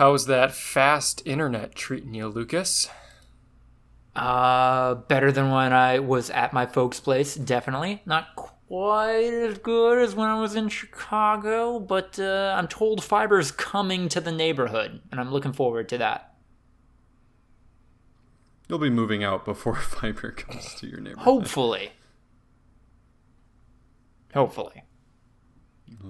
How's that fast internet treating you, Lucas? Uh, better than when I was at my folks' place, definitely. Not quite as good as when I was in Chicago, but uh, I'm told fiber's coming to the neighborhood, and I'm looking forward to that. You'll be moving out before fiber comes to your neighborhood. Hopefully. Hopefully.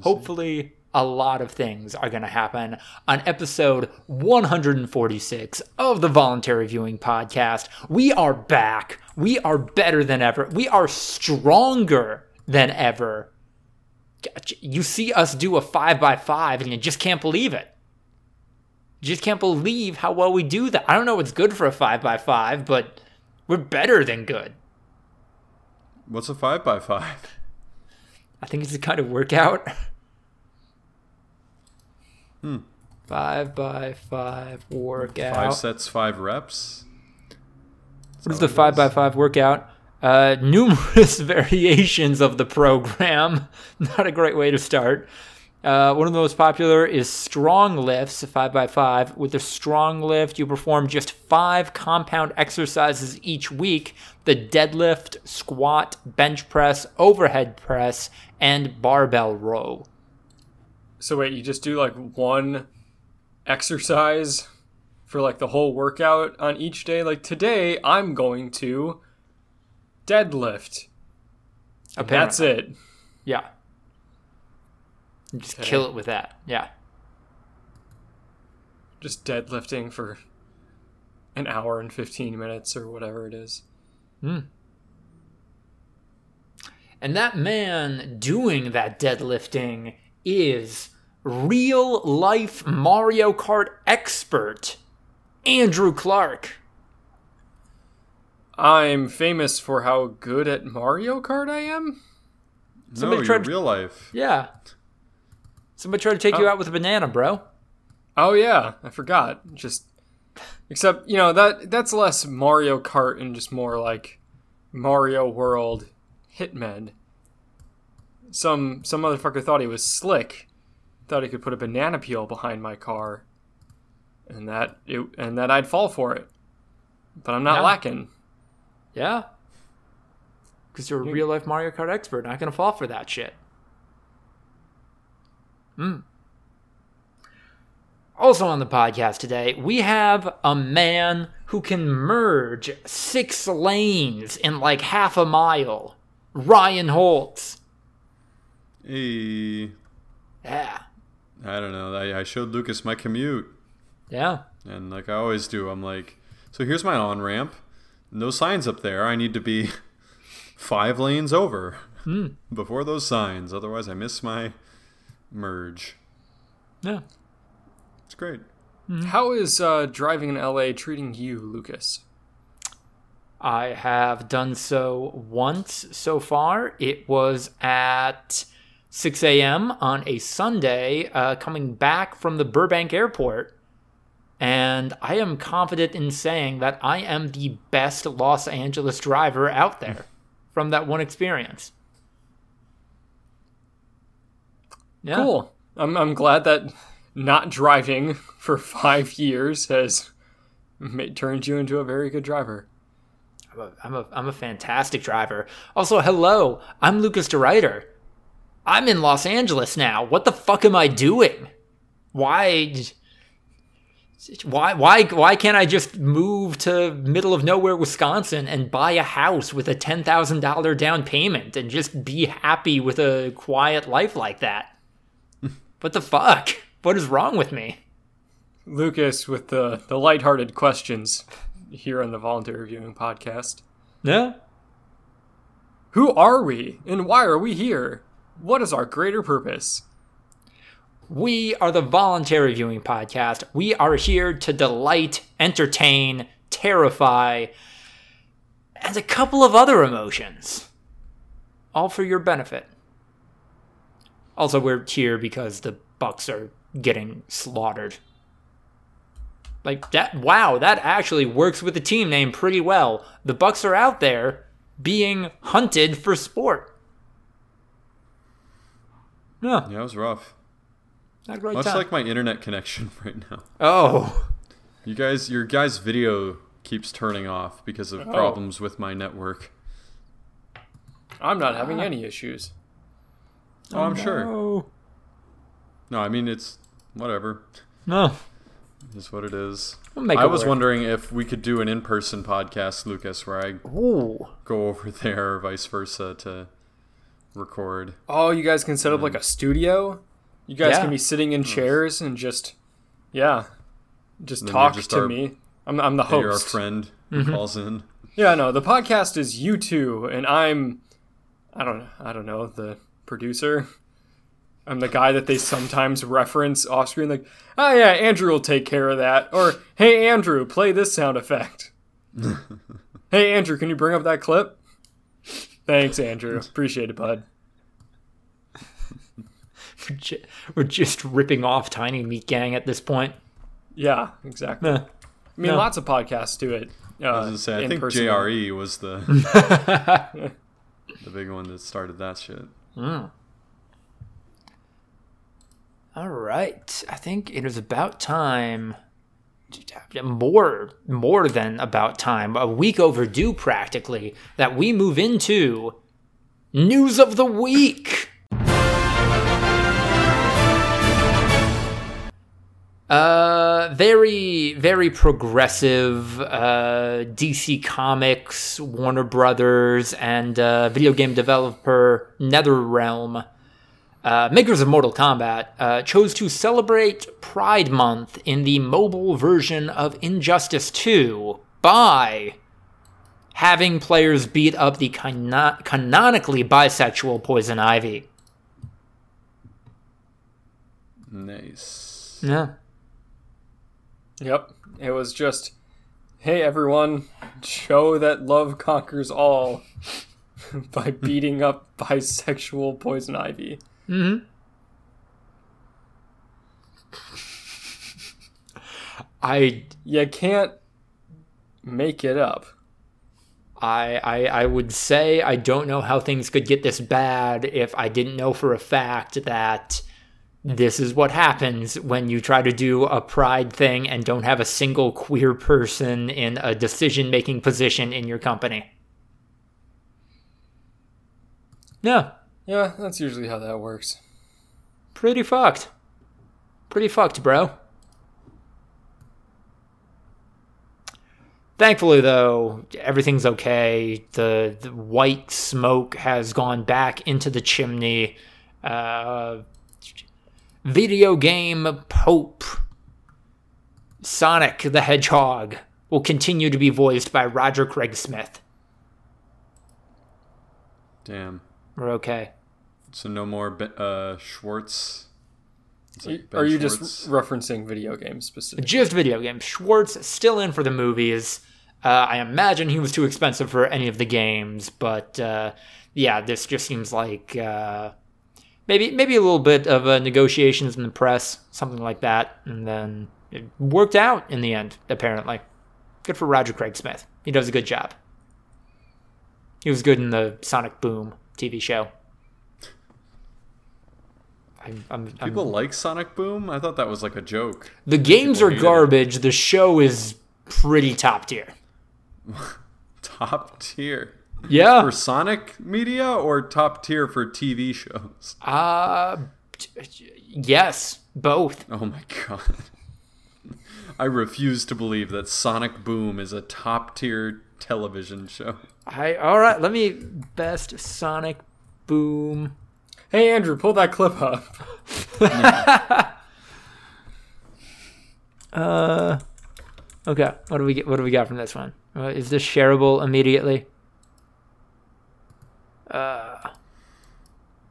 Hopefully, a lot of things are going to happen on episode 146 of the Voluntary Viewing Podcast. We are back. We are better than ever. We are stronger than ever. You see us do a 5x5 and you just can't believe it. You just can't believe how well we do that. I don't know what's good for a 5x5, but we're better than good. What's a 5x5? I think it's a kind of workout. Hmm. Five by five workout. Five sets, five reps. what is the five by five workout? Uh, numerous variations of the program. Not a great way to start. Uh, one of the most popular is strong lifts, 5x5. With the strong lift, you perform just five compound exercises each week the deadlift, squat, bench press, overhead press, and barbell row. So wait, you just do like one exercise for like the whole workout on each day? Like today, I'm going to deadlift. And that's it. Yeah. Just kill it with that. Yeah. Just deadlifting for an hour and 15 minutes or whatever it is. Hmm. And that man doing that deadlifting is real life Mario Kart expert, Andrew Clark. I'm famous for how good at Mario Kart I am? no, you're tried- real life. Yeah. Somebody tried to take you oh. out with a banana, bro. Oh yeah, I forgot. Just except, you know, that that's less Mario Kart and just more like Mario World Hitmen. Some some motherfucker thought he was slick. Thought he could put a banana peel behind my car. And that it, and that I'd fall for it. But I'm not Yeah. lacking. Yeah. Because you're a real life Mario Kart expert. Not going to fall for that shit. Hmm. Also on the podcast today, we have a man who can merge six lanes in like half a mile. Ryan Holtz. Hey, Yeah. I don't know. I, I showed Lucas my commute, Yeah. and like I always do, I'm like, so here's my on ramp. No signs up there. I need to be five lanes over before those signs. Otherwise, I miss my merge. Yeah. It's great. How is uh, driving in LA treating you, Lucas? I have done so once so far. It was at 6 a.m. on a Sunday, uh, coming back from the Burbank airport. And I am confident in saying that I am the best Los Angeles driver out there from that one experience. Yeah. Cool. I'm I'm glad that not driving for five years has turned you into a very good driver. I'm a, I'm a, I'm a fantastic driver. Also, hello, I'm Lucas DeRuyter. I'm in Los Angeles now. What the fuck am I doing? Why? Why, why, why can't I just move to middle of nowhere, Wisconsin, and buy a house with a ten thousand dollar down payment and just be happy with a quiet life like that? what the fuck? What is wrong with me? Lucas with the the lighthearted questions here on the Voluntary Reviewing Podcast. Yeah. Who are we and why are we here? What is our greater purpose? We are the Voluntary Viewing Podcast. We are here to delight, entertain, terrify, and a couple of other emotions. All for your benefit. Also, we're here because the Bucks are getting slaughtered. Like that wow, that actually works with the team name pretty well. The Bucks are out there being hunted for sport. Yeah. Yeah, it was rough. Had a great Much time. like my internet connection right now. oh, You guys, your guys' video keeps turning off because of Oh. problems with my network. I'm not having ah. any issues. Oh, I'm oh, sure. no. No, I mean it's whatever. No, Is what it is. we'll make I it was work. wondering if we could do an in-person podcast, Lucas, where I Ooh, go over there or vice versa to record. Oh, you guys can set up like mm. a studio. You guys Yeah. can be sitting in chairs and just, yeah, just talk just to our- me. I'm, I'm the host. you're our friend who mm-hmm. calls in. Yeah, no, the podcast is you two, and I'm, I don't, I don't know, the producer. I'm the guy that they sometimes reference off screen, like, oh yeah, Andrew will take care of that, or hey Andrew, play this sound effect. hey Andrew, can you bring up that clip? Thanks, Andrew. Appreciate it, bud. we're ju- we're just ripping off Tiny Meat Gang at this point. Yeah, exactly. Meh. I mean, No. lots of podcasts do it. Uh, I was gonna say, I think person. JRE was the the big one that started that shit. All right, I think it is about time. More, more than about time. A week overdue, practically. That we move into news of the week. Uh, very, very progressive. Uh, DC Comics, Warner Brothers, and uh, video game developer NetherRealm uh, makers of Mortal Kombat, uh, chose to celebrate Pride Month in the mobile version of Injustice 2 by having players beat up the cano- canonically bisexual Poison Ivy. Nice. Yeah. Yep. It was just, hey everyone, show that love conquers all by beating up bisexual poison ivy. Mm-hmm. I You can't make it up. I, I I would say I don't know how things could get this bad if I didn't know for a fact that this is what happens when you try to do a pride thing and don't have a single queer person in a decision making position in your company. Yeah, Yeah, that's usually how that works. pretty fucked. Pretty fucked, bro. Thankfully, though, everything's okay. The, the white smoke has gone back into the chimney. Uh, video game Pope Sonic the Hedgehog will continue to be voiced by Roger Craig Smith. Damn. We're okay. So no more uh, Schwartz. Is it Ben Are you Schwartz? just referencing video games specifically? Just video games. Schwartz still in for the movies. Uh, I imagine he was too expensive for any of the games, but uh, yeah, this just seems like uh, maybe maybe a little bit of uh, negotiations in the press, something like that, and then it worked out in the end. Apparently, good for Roger Craig Smith. He does a good job. He was good in the Sonic Boom TV show. I'm, I'm, I'm, People like Sonic Boom? I thought that was like a joke. the games people are hate it. garbage. The show is pretty top tier. Top tier. Yeah. For Sonic media or top tier for TV shows? Uh, t- yes, both. Oh my god. I refuse to believe that Sonic Boom is a top tier television show. I all right. Let me best Sonic Boom. Hey Andrew, pull that clip up. Uh, okay. What do we get? What do we got from this one? Uh, is this shareable immediately? Uh.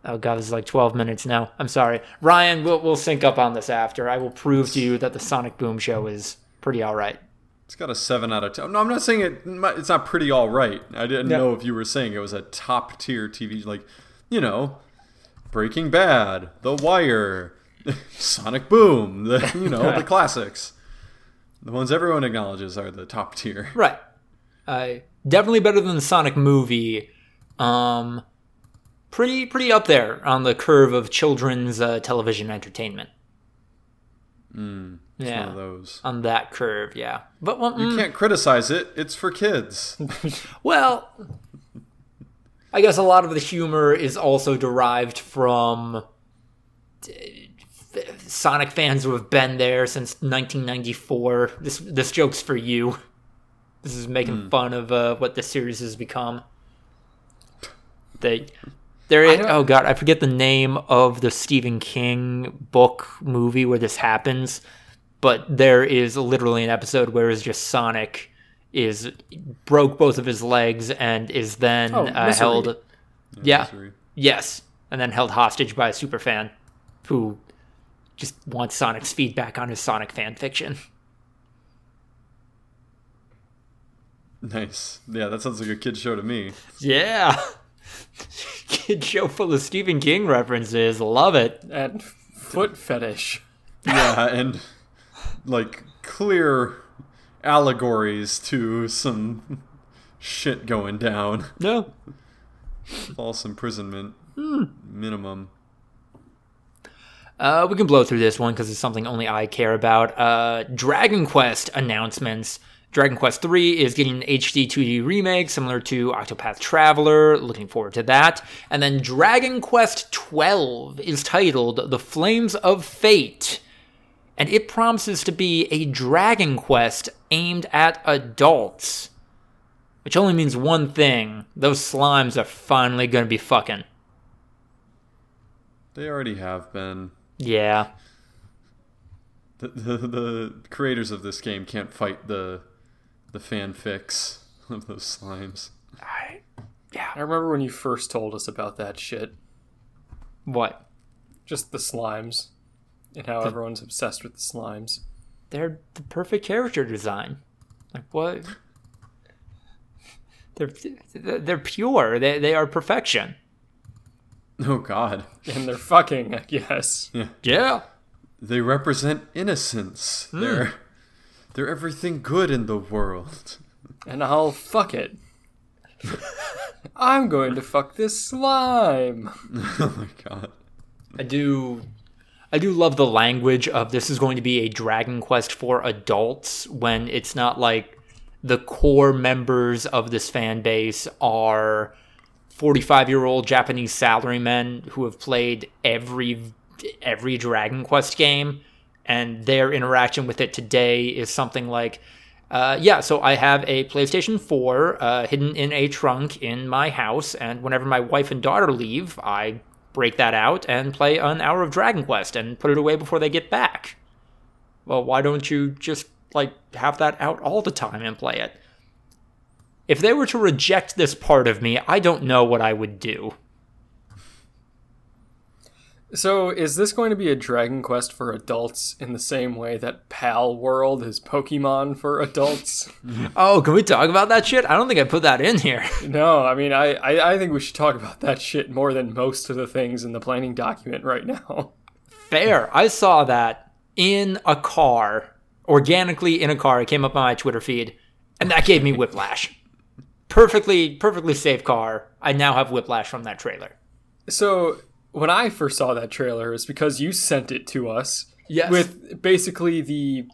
Oh god, this is like 12 minutes now. I'm sorry, Ryan. We'll we'll sync up on this after. I will prove to you that the Sonic Boom show is pretty all right. It's got a 7 out of 10. No, I'm not saying it it's not pretty all right. I didn't know if you were saying it was a top tier TV like, you know, Breaking Bad, The Wire, Sonic Boom, the you know, the classics. The ones everyone acknowledges are the top tier. Right. Uh, definitely better than the Sonic movie. Um, pretty pretty up there on the curve of children's uh, television entertainment. Mm, Yeah. those. on that curve. Yeah, but well, You mm, can't criticize it. It's for kids. well, I guess a lot of the humor is also derived from uh, Sonic fans who have been there since 1994. This this joke's for you. This is making fun of uh, what the series has become. They, there. Is, oh god, I forget the name of the Stephen King book movie where this happens, but there is literally an episode where it's just Sonic is broke both of his legs and is then Oh, uh, Misery. held. Yeah. Misery. Yes, and then held hostage by a super fan who just wants Sonic's feedback on his Sonic fan fiction. Nice. Yeah, that sounds like a kid show to me. Yeah. Kid show full of Stephen King references. Love it. and foot fetish. Yeah, and like clear allegories to some shit going down. No. False imprisonment. Minimum. Uh, we can blow through this one because it's something only I care about. Uh, Dragon Quest announcements. Dragon Quest 3 is getting an HD 2D remake similar to Octopath Traveler. Looking forward to that. And then Dragon Quest 12 is titled The Flames of Fate. And it promises to be a Dragon Quest aimed at adults. Which only means one thing those slimes are finally going to be fucking. They already have been. Yeah. The, the, the creators of this game can't fight the the fanfics of those slimes. I, yeah. I remember when you first told us about that shit. what? Just the slimes. And how everyone's obsessed with the slimes. they're the perfect character design. Like what? They're they're pure. They they are perfection. Oh God. And they're fucking, I guess. Yeah. They represent innocence. Hmm. They're they're everything good in the world. And I'll fuck it. I'm going to fuck this slime. oh my God. I do I do love the language of this is going to be a Dragon Quest for adults when it's not like the core members of this fan base are 45 year old Japanese salarymen who have played every every Dragon Quest game and their interaction with it today is something like uh, yeah, so I have a PlayStation 4 uh, hidden in a trunk in my house, and whenever my wife and daughter leave, I break that out and play an hour of Dragon Quest and put it away before they get back. Well, why don't you just, like, have that out all the time and play it? If they were to reject this part of me, I don't know what I would do. So, is this going to be a Dragon Quest for adults in the same way that Palworld is Pokemon for adults? Oh, can we talk about that shit? I don't think I put that in here. no, I mean, I, I, I think we should talk about that shit more than most of the things in the planning document right now. Fair. I saw that in a car, organically in a car. It came up on my Twitter feed, and that gave me whiplash. Perfectly, perfectly safe car. I now have whiplash from that trailer. So, when I first saw that trailer, is because you sent it to us Yes. with basically the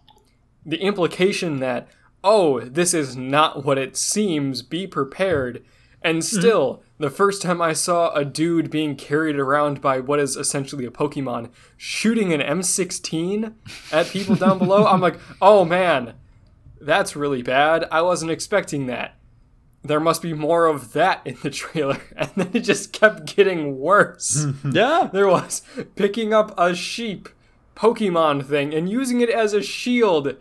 the implication that oh, this is not what it seems. Be prepared. And mm-hmm. still, the first time I saw a dude being carried around by what is essentially a Pokemon shooting an M16 at people down below, I'm like, oh man, that's really bad. I wasn't expecting that. There must be more of that in the trailer. And then it just kept getting worse. yeah. There was picking up a sheep Pokemon thing and using it as a shield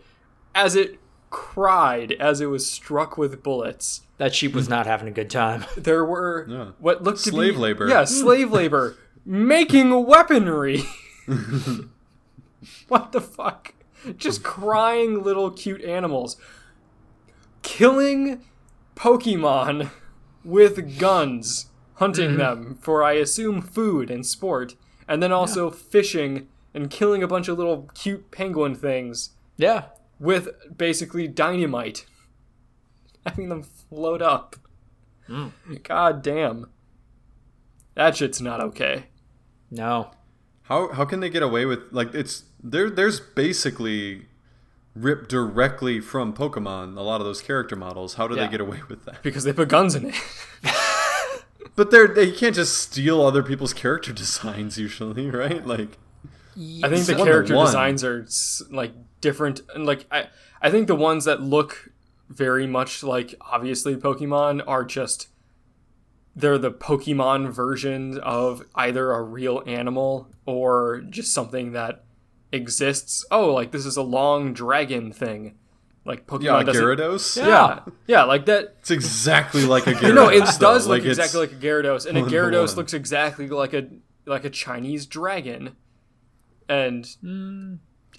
as it cried as it was struck with bullets. That sheep was not having a good time. There were Yeah. what looked to be Slave labor. Yeah, slave labor making weaponry. what the fuck? Just crying little cute animals. Killing Pokemon with guns, hunting mm-hmm. them for I assume food and sport, and then also fishing and killing a bunch of little cute penguin things Yeah. with basically dynamite. Having them float up. Mm. God damn. That shit's not okay. No. How how can they get away with like it's there there's basically ripped directly from Pokemon a lot of those character models. How do Yeah. they get away with that? because they put guns in it. But they're they can't just steal other people's character designs usually, right? Like I think the character designs are like different, and like I, I think the ones that look very much like obviously Pokemon are just they're the Pokemon version of either a real animal or just something that exists. Oh, like this is a long dragon thing, like Pokemon yeah, doesn't. Gyarados. Yeah, yeah, like that. It's exactly like a Gyarados. You know, it though. does look Like, exactly like a Gyarados, and a Gyarados one. looks exactly like a like a Chinese dragon. And hmm.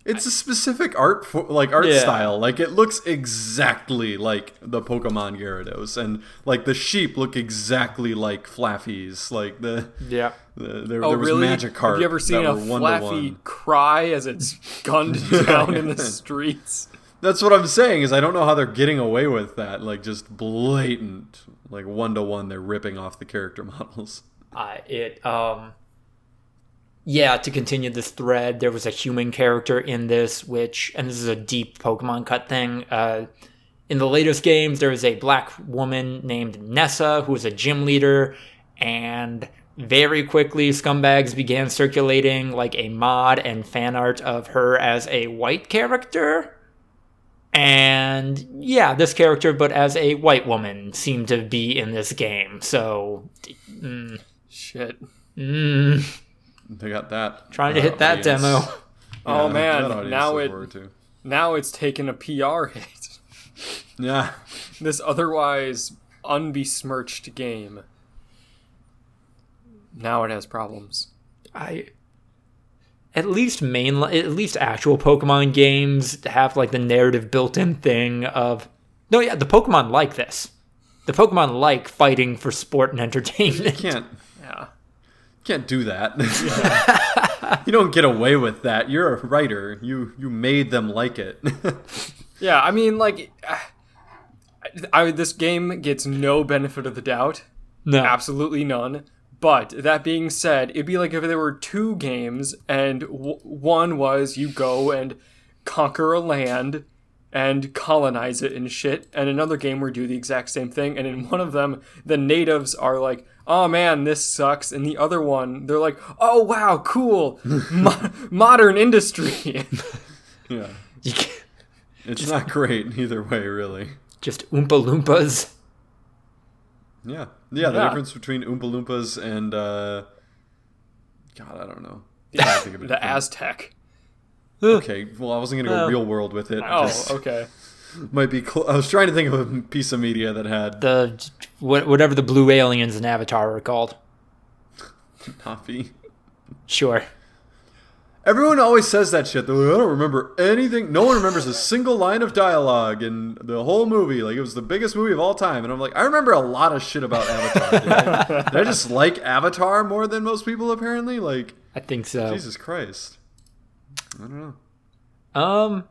It's a specific art for, like art Yeah. style. Like it looks exactly like the Pokemon Gyarados, and like the sheep look exactly like Flaaffies. Like the, Yeah. the there, oh, there was really? Magic Have you ever seen a Flaaffy cry as it's gunned down in the streets? That's what I'm saying. Is I don't know how they're getting away with that. Like just blatant, like one to one. They're ripping off the character models. I it um yeah to continue this thread there was a human character in this which and this is a deep pokemon cut thing uh in the latest games there was a black woman named nessa who was a gym leader and very quickly scumbags began circulating like a mod and fan art of her as a white character. And yeah this character but as a white woman seemed to be in this game so mm, Shit. mm, They got that. Trying to uh, hit that audience. demo. Oh, Yeah, man, now it- to. Now it's taken a PR hit. Yeah. This otherwise unbesmirched game. Now it has problems. I at least main at least actual Pokemon games have like the narrative built-in thing of no yeah the Pokemon like this. The Pokemon like fighting for sport and entertainment. Can't Yeah. Can't do that. you don't get away with that. You're a writer. You you made them like it. Yeah, I mean, like, I, I, this game gets no benefit of the doubt. No. Absolutely none. But that being said, it'd be like if there were two games, and w- one was you go and conquer a land and colonize it and shit, and another game where you do the exact same thing, and in one of them, the natives are like, oh man, this sucks, and the other one, they're like, oh wow, cool, Mo- modern industry. yeah. You can't- It's not great either way, really. Just Oompa Loompas. Yeah. Yeah, the Yeah. difference between Oompa Loompas and uh God, I don't know. I think of a the different- Aztec. Okay, well, I wasn't gonna go Oh. real world with it. Oh, Just okay. Might be. Cl- I was trying to think of a piece of media that had The whatever the blue aliens in Avatar are called. Navi. Sure. Everyone always says that shit. They're like, I don't remember anything. No one remembers a single line of dialogue in the whole movie. Like it was the biggest movie of all time. And I'm like, I remember a lot of shit about Avatar. Did I, did I just like Avatar more than most people? Apparently, like I think so. Jesus Christ. I don't know. Um,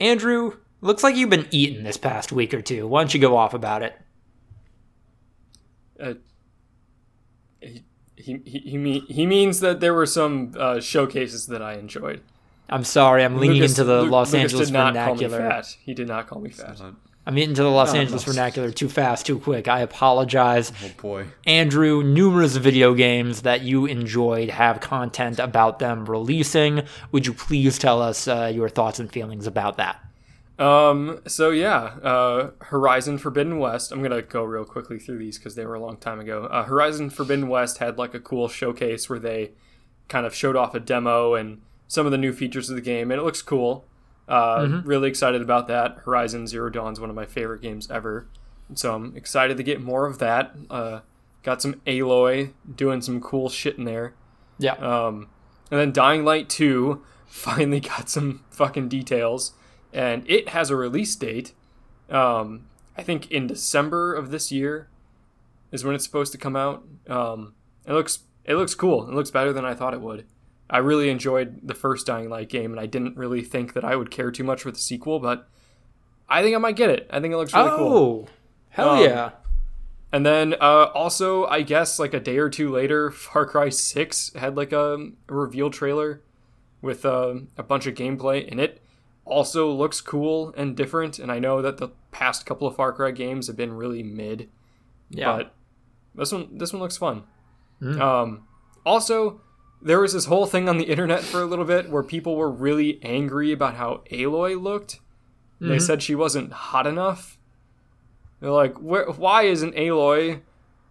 Andrew, looks like you've been eating this past week or two. Why don't you go off about it? Uh, he, he, he, he, mean, he means that there were some uh, showcases that I enjoyed. I'm sorry, I'm leaning Lucas- into the Lu- Los Lucas Angeles did not vernacular. Call me fat. He did not call me fat. I'm into the Los Oh, Angeles no. vernacular too fast, too quick. I apologize. oh boy. Andrew, numerous video games that you enjoyed have content about them releasing. Would you please tell us uh, your thoughts and feelings about that? Um. So yeah, uh, Horizon Forbidden West. I'm gonna go real quickly through these because they were a long time ago. Uh, Horizon Forbidden West had like a cool showcase where they kind of showed off a demo and some of the new features of the game, and it looks cool. Uh, Really excited about that. Horizon Zero Dawn is one of my favorite games ever, so I'm excited to get more of that. Uh, got some Aloy doing some cool shit in there. Yeah. Um, and then Dying Light 2 finally got some fucking details, and it has a release date. Um, I think in December of this year is when it's supposed to come out. Um, it looks it looks cool. It looks better than I thought it would. I really enjoyed the first Dying Light game, and I didn't really think that I would care too much for the sequel, but I think I might get it. I think it looks really oh, cool. hell Um, yeah. And then uh, also, I guess like a day or two later, Far Cry Six had like a, a reveal trailer, with uh, a bunch of gameplay, in it also looks cool and different. And I know that the past couple of Far Cry games have been really mid, Yeah. but this one this one looks fun. Um, also, there was this whole thing on the internet for a little bit where people were really angry about how Aloy looked. They said she wasn't hot enough. They're like, why isn't Aloy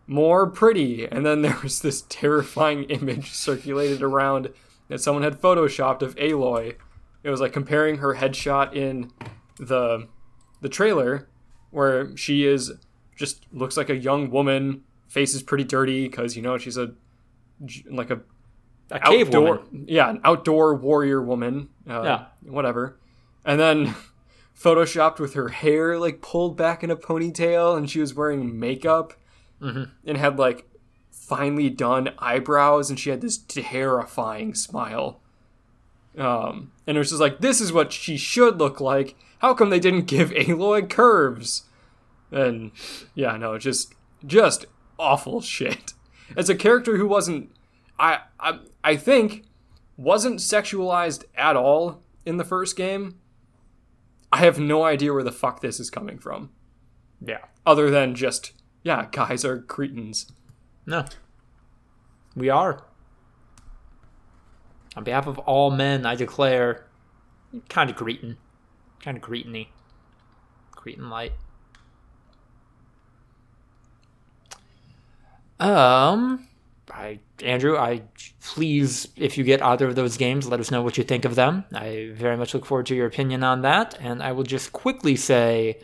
more pretty? And then there was this terrifying image circulated around that someone had photoshopped of Aloy. It was like comparing her headshot in the the trailer, where she is just looks like a young woman, face is pretty dirty because you know she's a like a a cave outdoor, woman. yeah, an outdoor warrior woman. Uh, Yeah. whatever. And then photoshopped with her hair like pulled back in a ponytail, and she was wearing makeup, Mm-hmm. and had like finely done eyebrows, and she had this terrifying smile. Um, and it was just like, this is what she should look like. How come they didn't give Aloy curves? And yeah, no, just just awful shit. As a character who wasn't, I I I think, wasn't sexualized at all in the first game. I have no idea where the fuck this is coming from, Yeah. other than just yeah, guys are cretins. No. We are. On behalf of all men, I declare kind of greeting, Kind of Cretan-y. Cretan light. Um, I Andrew, I please, if you get either of those games, let us know what you think of them. I very much look forward to your opinion on that, and I will just quickly say,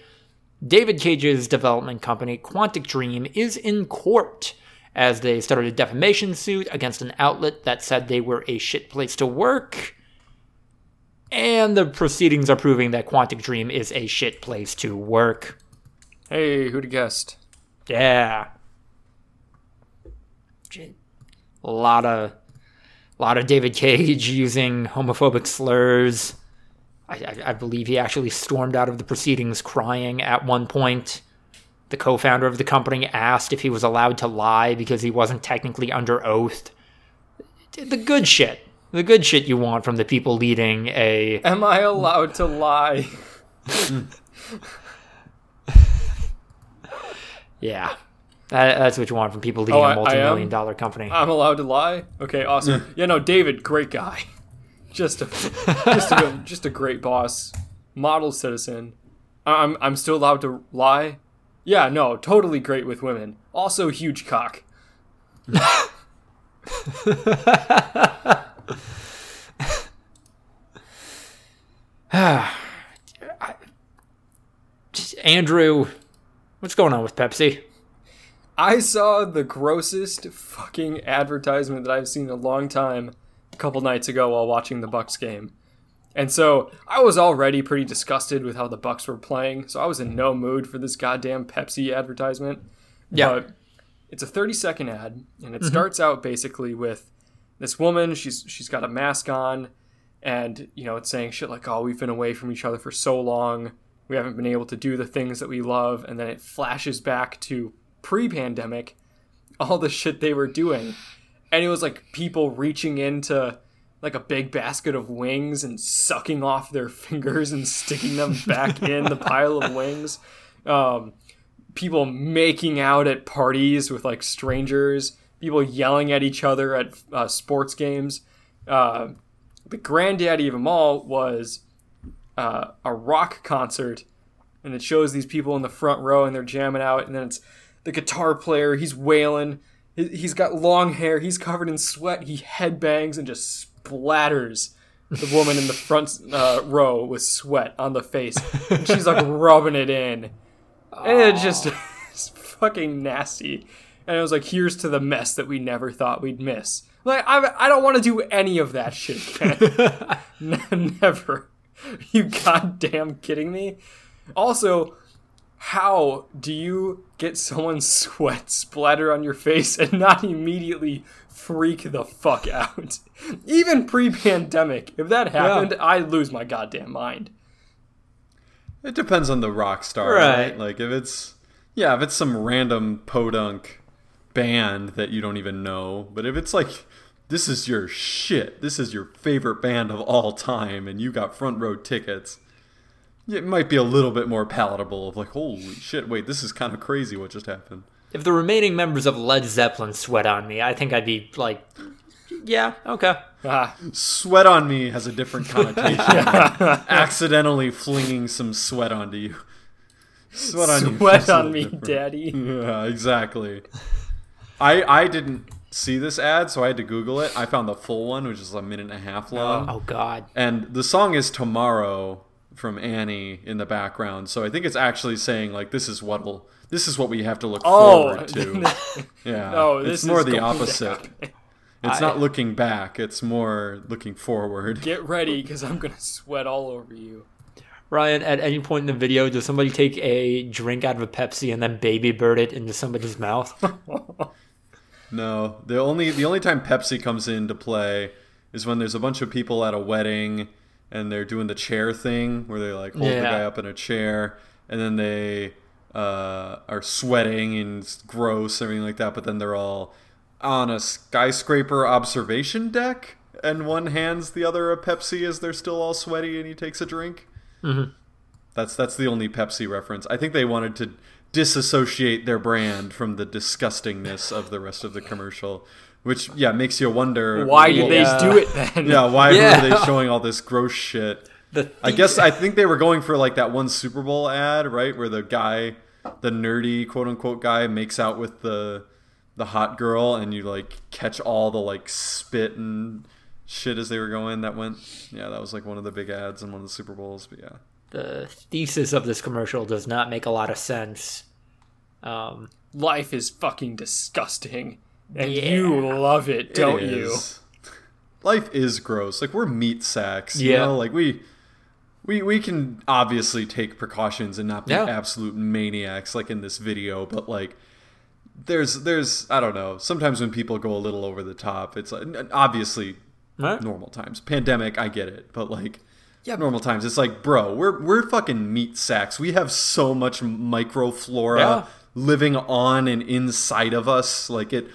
David Cage's development company, Quantic Dream, is in court as they started a defamation suit against an outlet that said they were a shit place to work. And the proceedings are proving that Quantic Dream is a shit place to work. Hey, who'd have guessed? Yeah. A lot of, a lot of David Cage using homophobic slurs. I, I, I believe he actually stormed out of the proceedings crying at one point. The co-founder of the company asked if he was allowed to lie because he wasn't technically under oath. The good shit. The good shit you want from the people leading a Am I allowed to lie? yeah. That, that's what you want from people leading Oh, I- I a multi-million am? dollar company. I'm allowed to lie? Okay, awesome. yeah, no, David, great guy. Just a just a just a great boss. Model citizen. I'm I'm still allowed to lie? Yeah, no, totally great with women. Also huge cock. Andrew, what's going on with Pepsi? I saw the grossest fucking advertisement that I've seen in a long time a couple nights ago while watching the Bucks game. And so I was already pretty disgusted with how the Bucks were playing, so I was in no mood for this goddamn Pepsi advertisement. Yeah. But it's a 30 second ad, and it mm-hmm. starts out basically with this woman, she's she's got a mask on, and you know, it's saying shit like, Oh, we've been away from each other for so long, we haven't been able to do the things that we love, and then it flashes back to pre pandemic, all the shit they were doing. And it was like people reaching into like a big basket of wings and sucking off their fingers and sticking them back in the pile of wings. Um, people making out at parties with like strangers, people yelling at each other at uh, sports games. Uh, the granddaddy of them all was uh, a rock concert, and it shows these people in the front row and they're jamming out, and then it's the guitar player, he's wailing. He- He's got long hair, he's covered in sweat, he headbangs and just splatters the woman in the front uh, row with sweat on the face. And she's like rubbing it in. And it just it's fucking nasty. And I was like, here's to the mess that we never thought we'd miss. Like, I, I don't want to do any of that shit. N- never. you goddamn kidding me? Also, how do you get someone's sweat splatter on your face and not immediately freak the fuck out? Even pre pandemic, if that happened, I'd lose my goddamn mind. It depends on the rock star, Right. right? Like if it's yeah, if it's some random podunk band that you don't even know, but if it's like this is your shit. This is your favorite band of all time, and you got front row tickets. It might be a little bit more palatable of like, holy shit, wait, this is kind of crazy what just happened. If the remaining members of Led Zeppelin sweat on me, I think I'd be like, yeah, okay. Ah, Sweat on me has a different connotation. Accidentally flinging some sweat onto you. Sweat on sweat feels a on me, different. daddy. Yeah, exactly. I I didn't see this ad, so I had to Google it. I found the full one, which is a minute and a half long. Oh God. And the song is Tomorrow from Annie in the background. So I think it's actually saying like this is what'll this is what we have to look Oh, forward to. Yeah. no, this it's more is the opposite. It's I- not looking back, it's more looking forward. Get ready, because I'm gonna sweat all over you. Ryan, at any point in the video, does somebody take a drink out of a Pepsi and then baby bird it into somebody's mouth? No, the only the only time Pepsi comes into play is when there's a bunch of people at a wedding and they're doing the chair thing where they like hold the guy up in a chair and then they uh, are sweating and it's gross everything like that. But then they're all on a skyscraper observation deck and one hands the other a Pepsi as they're still all sweaty and he takes a drink. That's that's the only Pepsi reference. I think they wanted to disassociate their brand from the disgustingness of the rest of the commercial, which yeah makes you wonder Why did Yeah. they do it then? Yeah, why Yeah. were they showing all this gross shit? The I guess I think they were going for like that one Super Bowl ad, right, where the guy, the nerdy quote unquote guy, makes out with the the hot girl, and you like catch all the like spit and shit as they were going. That went, yeah, that was like one of the big ads in one of the Super Bowls. But yeah, the thesis of this commercial does not make a lot of sense. Um, Life is fucking disgusting, and Yeah. you love it, don't It you? Life is gross. Like we're meat sacks. You Yeah. know, like we. We, we can obviously take precautions and not be Yeah. absolute maniacs like in this video, but like there's there's I don't know. Sometimes when people go a little over the top, it's uh, like, obviously right? normal times. Pandemic, I get it, but like yeah, normal times, it's like, bro, we're we're fucking meat sacks. We have so much microflora Yeah. living on and inside of us. Like it,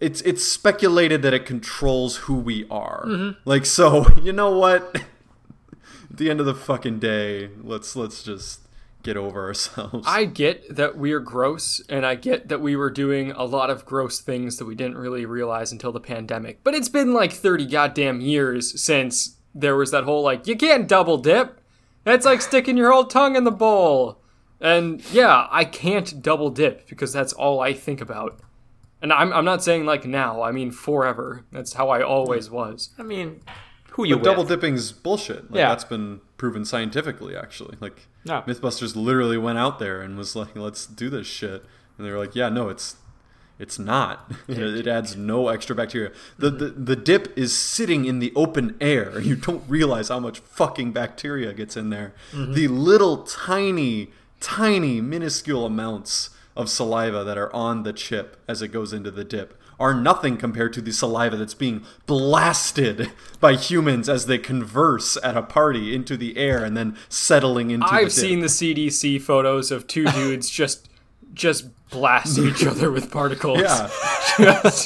it's it's speculated that it controls who we are. Mm-hmm. Like so, you know what? At the end of the fucking day, let's let's just get over ourselves. I get that we're gross, and I get that we were doing a lot of gross things that we didn't really realize until the pandemic. But it's been like 30 goddamn years since there was that whole, like, you can't double dip. That's like sticking your whole tongue in the bowl. And yeah, I can't double dip because that's all I think about. And I'm, I'm not saying like now, I mean forever. That's how I always was. I mean, who you But double with? dipping's bullshit. Like, Yeah. that's been proven scientifically. Actually, like Yeah. MythBusters literally went out there and was like, "Let's do this shit," and they were like, "Yeah, no, it's it's not. it, it adds no extra bacteria. The, mm-hmm. the the dip is sitting in the open air. You don't realize how much fucking bacteria gets in there. Mm-hmm. The little tiny, tiny, minuscule amounts of saliva that are on the chip as it goes into the dip." Are nothing compared to the saliva that's being blasted by humans as they converse at a party into the air and then settling into the I've dip. seen the CDC photos of two dudes just just blast each other with particles. Yeah. Just-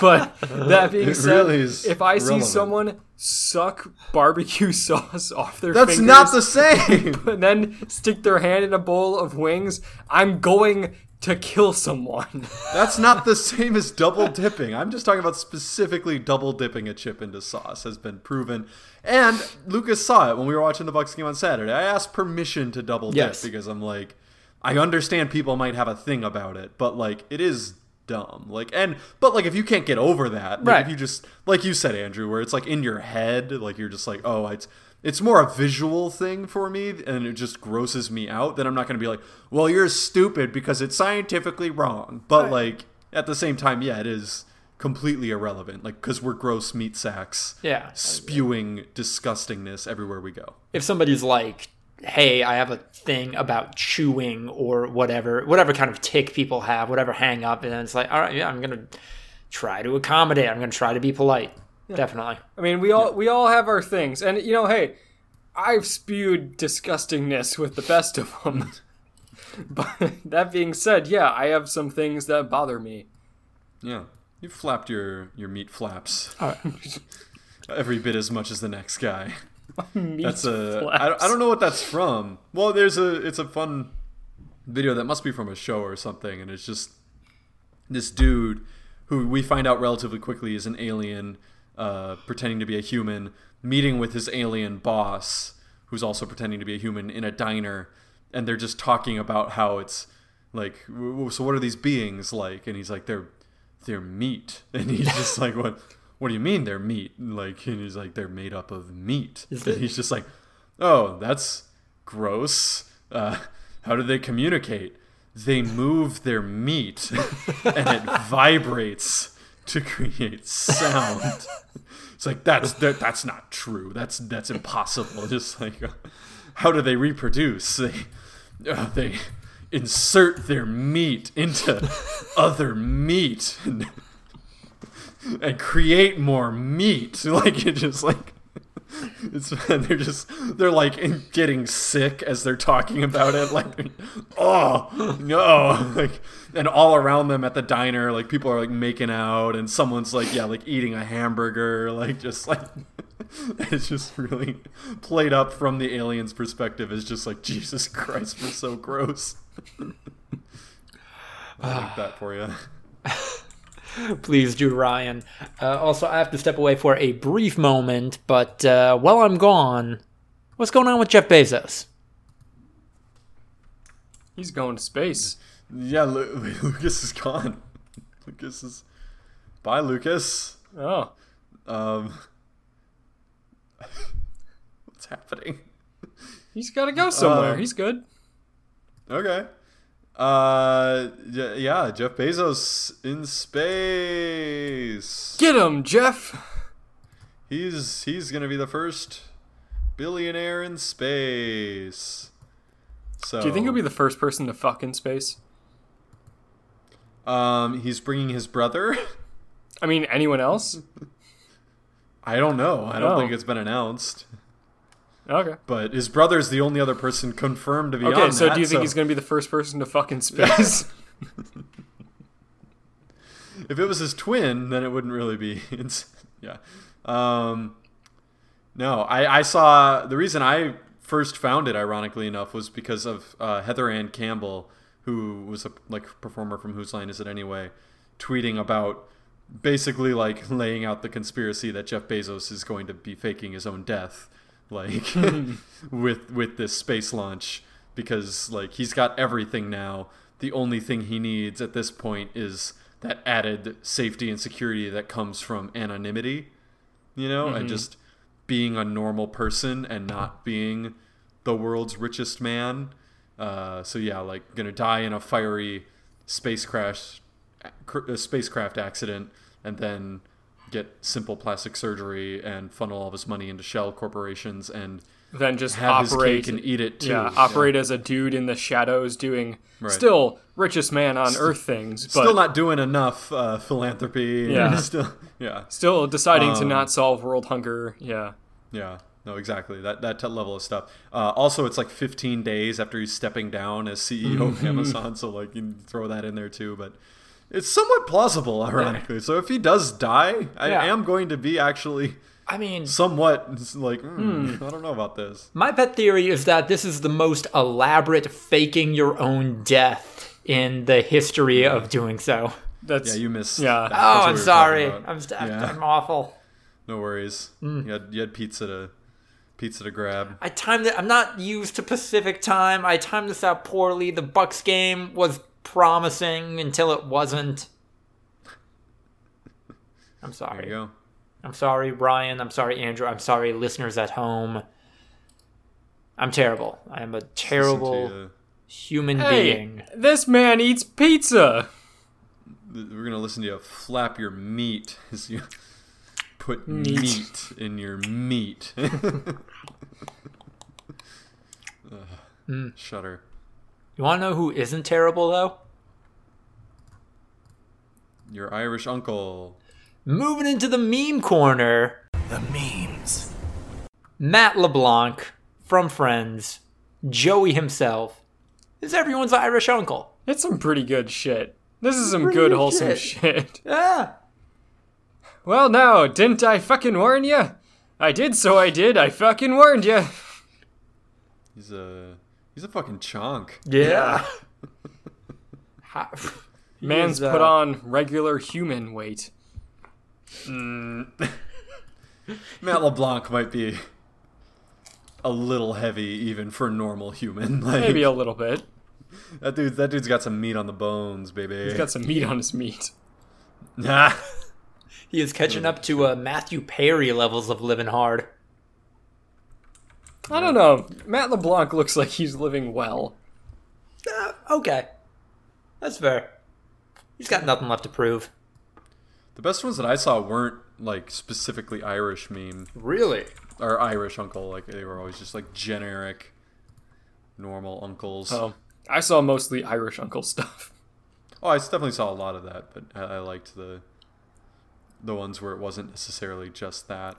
but that being said, really if I see someone suck barbecue sauce off their That's fingers not the same. and then stick their hand in a bowl of wings, I'm going to kill someone. That's not the same as double dipping. I'm just talking about specifically double dipping a chip into sauce has been proven. And Lucas saw it when we were watching the Bucks game on Saturday. I asked permission to double dip Yes. because I'm like, I understand people might have a thing about it, but like it is dumb. Like and but like if you can't get over that, like Right. if you just like you said, Andrew, where it's like in your head, like you're just like, oh, it's it's more a visual thing for me and it just grosses me out, then I'm not gonna be like, Well, you're stupid because it's scientifically wrong. But like at the same time, yeah, it is completely irrelevant. Like because we're gross meat sacks Yeah. spewing disgustingness everywhere we go. If somebody's like, "Hey, I have a thing about chewing or whatever, whatever kind of tick people have, whatever hang up," and then it's like, "All right, yeah, I'm gonna try to accommodate. I'm gonna try to be polite." Definitely. I mean, we all we all have our things, and you know, hey, I've spewed disgustingness with the best of them. but that being said, yeah, I have some things that bother me. Yeah. You flapped your your meat flaps Uh, every bit as much as the next guy. Meat That's a. flaps. I, I don't know what that's from. Well, there's a. It's a fun video that must be from a show or something, and it's just this dude who we find out relatively quickly is an alien, uh, pretending to be a human, meeting with his alien boss, who's also pretending to be a human in a diner, and they're just talking about how it's like. So what are these beings like? And he's like, they're they're meat, and he's just like, what? What do you mean they're meat? Like, and he's like, they're made up of meat. Is and it- he's just like, oh, that's gross. Uh, how do they communicate? They move their meat and it vibrates to create sound. It's like that's that, that's not true. That's that's impossible. Just like uh, how do they reproduce? They uh, they insert their meat into other meat and, and create more meat. Like it just like it's they're just they're like getting sick as they're talking about it like oh no like and all around them at the diner like people are like making out and someone's like yeah like eating a hamburger like just like it's just really played up from the alien's perspective is just like jesus christ we're so gross. I like that for you Please do, Ryan. Uh, also, I have to step away for a brief moment, but uh, while I'm gone, what's going on with Jeff Bezos? He's going to space. yeah Lu- lucas is gone lucas is bye lucas Oh, Um, what's happening? he's got to go somewhere. Um, he's good. Okay. Uh, yeah, Jeff Bezos in space. Get him, Jeff. He's he's gonna be the first billionaire in space. So, Do you think he'll be the first person to fuck in space? Um, he's bringing his brother. I mean, anyone else? I don't know. I don't Oh. think it's been announced. Okay. But his brother is the only other person confirmed to be Okay, on Okay, so that, do you think so- he's going to be the first person to fuck in space? if it was his twin, then it wouldn't really be. It's, yeah. Um, no, I, I saw the reason I first found it, ironically enough, was because of uh, Heather Anne Campbell, who was a like performer from Whose Line Is It Anyway, tweeting about basically like laying out the conspiracy that Jeff Bezos is going to be faking his own death, like with with this space launch because like he's got everything now. The only thing he needs at this point is that added safety and security that comes from anonymity, you know, and just being a normal person and not being the world's richest man. Uh, so yeah, like gonna die in a fiery space crash, cr- uh, spacecraft accident, and then get simple plastic surgery and funnel all of his money into shell corporations and then just have operate. and eat it too. yeah, operate as a dude in the shadows doing Right. still richest man on earth things, but Still not doing enough uh, philanthropy. Yeah. Still, yeah. still deciding to Um, not solve world hunger. Yeah. Yeah, no, exactly that that level of stuff. Uh, also, it's like 15 days after he's stepping down as CEO of Amazon, so like you can throw that in there too. But it's somewhat plausible, ironically. So if he does die, I Yeah. am going to be actually I mean, somewhat like hmm, I don't know about this. my pet theory is that this is the most elaborate faking your own death in the history of doing so. That's Yeah, you missed. Yeah. that. Oh, I'm we sorry. I'm, st- Yeah. I'm awful. No worries. You had you had pizza to pizza to grab. I timed it. I'm not used to Pacific time. I timed this out poorly. The Bucks game was promising until it wasn't. I'm There sorry. you go. I'm sorry, Ryan. I'm sorry, Andrew. I'm sorry, listeners at home. I'm terrible. I am a terrible human hey, being. this man eats pizza. We're gonna listen to you flap your meat as you put Meat. meat, in your meat. Mm. Ugh. Shudder. You want to know who isn't terrible though? Your Irish uncle. Moving into the meme corner. The memes. Matt LeBlanc from Friends, Joey himself, is everyone's Irish uncle. It's some pretty good shit. This is some Pretty good good wholesome shit. shit. Yeah. Well, now, didn't I fucking warn you? I did, so I did. I fucking warned you. He's a he's a fucking chunk. Yeah. Ha- Man's is, put uh, on regular human weight. Matt LeBlanc might be a little heavy even for normal human. Like Maybe a little bit. that dude that dude's got some meat on the bones, baby. He's got some meat on his meat. Nah. He is catching up to uh, Matthew Perry levels of living hard. I don't know. Matt LeBlanc looks like he's living well. Uh, okay. That's fair. He's got nothing left to prove. The best ones that I saw weren't like specifically Irish meme Really? or Irish uncle. Like they were always just like generic, normal uncles. Oh, I saw mostly Irish uncle stuff. Oh, I definitely saw a lot of that, but I, I liked the the ones where it wasn't necessarily just that.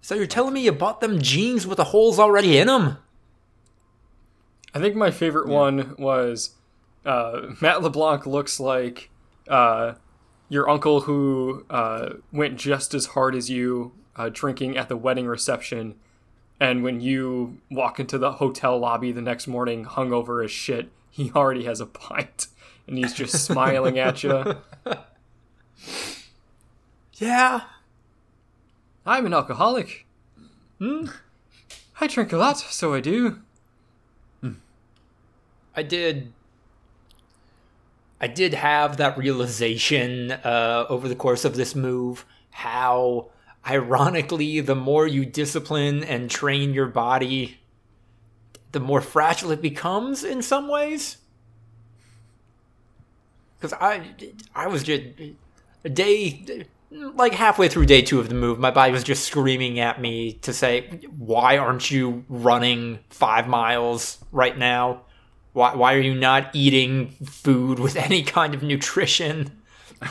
So you're telling me you bought them jeans with the holes already in them? I think my favorite one was uh, Matt LeBlanc looks like uh, your uncle who uh, went just as hard as you uh, drinking at the wedding reception. And when you walk into the hotel lobby the next morning, hungover as shit, he already has a pint and he's just smiling at you. Yeah. I'm an alcoholic. Hmm? I drink a lot, so I do. I did. I did have that realization uh, over the course of this move how, ironically, the more you discipline and train your body, the more fragile it becomes in some ways. Because I, I was just a day, like halfway through day two of the move, my body was just screaming at me to say, "Why aren't you running five miles right now?" Why, why are you not eating food with any kind of nutrition?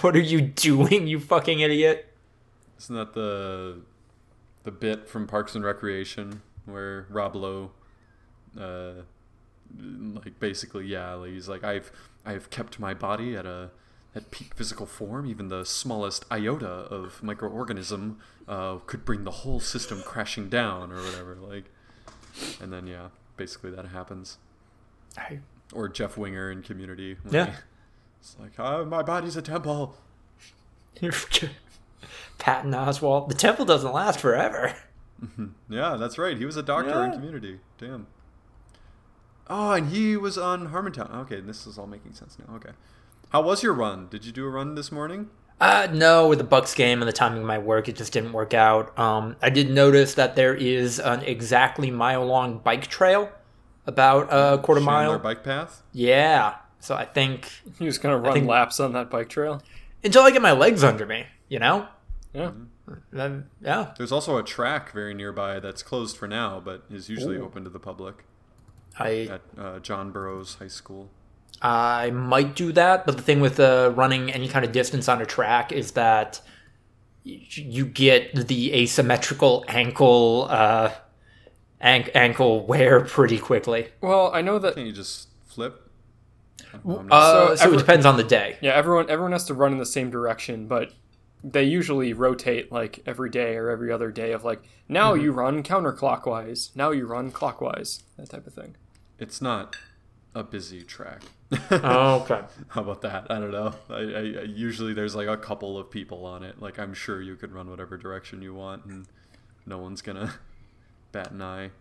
What are you doing, you fucking idiot? Isn't that the the bit from Parks and Recreation where Rob Lowe, uh, like basically, yeah, he's like I've I've kept my body at a at peak physical form. Even the smallest iota of microorganism uh, could bring the whole system crashing down, or whatever. Like, and then yeah, basically that happens. I, Or Jeff Winger in Community. Yeah. he- It's like, oh, my body's a temple. Patton Oswalt. The temple doesn't last forever. Yeah, that's right. He was a doctor in Community. Damn. Oh, and he was on Harmontown. Okay, this is all making sense now. Okay. How was your run? Did you do a run this morning? Uh, no, with the Bucks game and the timing of my work, it just didn't work out. Um, I did notice that there is an exactly mile long bike trail, about a quarter Chandler mile. bike path? Yeah, so I think He was gonna run think- laps on that bike trail. until I get my legs under me, you know. Yeah. Then yeah, There's also a track very nearby that's closed for now, but is usually open to the public I at uh, John Burroughs High School. I might do that, but the thing with uh, running any kind of distance on a track is that you get the asymmetrical ankle uh, an- ankle wear pretty quickly. Well, I know that Can't you just flip? I'm Uh, So so every- it depends on the day. Yeah, everyone everyone has to run in the same direction, but they usually rotate like every day or every other day of like now Mm-hmm. you run counterclockwise, now you run clockwise, that type of thing. it's not a busy track. Oh, okay. How about that? I don't know. I, I, I usually there's like a couple of people on it. Like I'm sure you could run whatever direction you want, and no one's gonna bat an eye.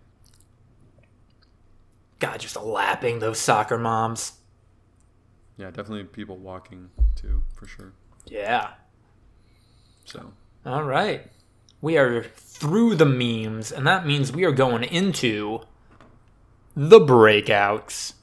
God, just lapping those soccer moms. Yeah, definitely people walking too, for sure. Yeah. So All right. We are through the memes, and that means we are going into the breakouts.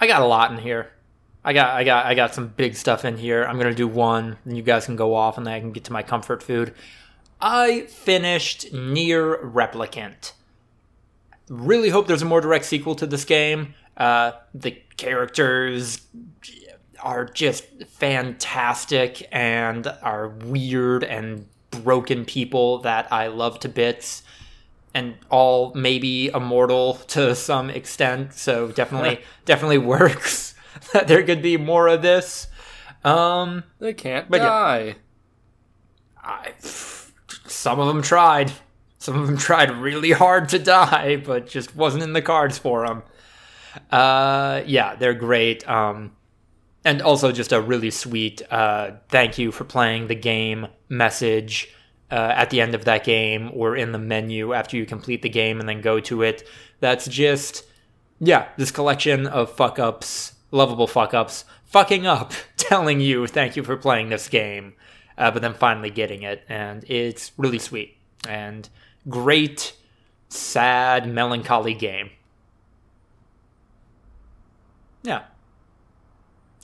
I got a lot in here. I got I got I got some big stuff in here. I'm gonna do one, and you guys can go off, and then I can get to my comfort food. I finished NieR Replicant. Really hope there's a more direct sequel to this game. Uh, the characters are just fantastic and are weird and broken people that I love to bits and all maybe immortal to some extent. So definitely, definitely works that there could be more of this. Um, They can't But yeah. die. I, some of them tried. Some of them tried really hard to die, but just wasn't in the cards for them. Uh, yeah, they're great. Um, and also just a really sweet uh, thank you for playing the game message uh, at the end of that game or in the menu after you complete the game and then go to it. That's just, yeah, this collection of fuck ups, lovable fuck ups, fucking up, telling you thank you for playing this game, uh, but then finally getting it. And it's really sweet and great, sad, melancholy game. Yeah.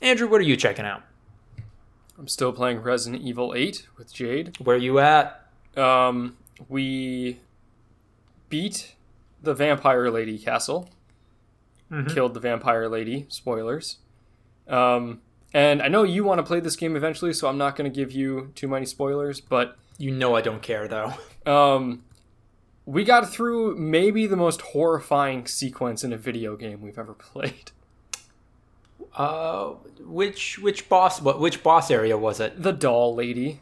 Andrew, what are you checking out? I'm still playing Resident Evil 8 with Jade. Where you at? Um, we beat the vampire lady castle. Killed the vampire lady. Spoilers. Um, and I know you want to play this game eventually, so I'm not going to give you too many spoilers. But You know I don't care though. um, we got through maybe the most horrifying sequence in a video game we've ever played. Uh, which which boss? What which boss area was it? The doll lady.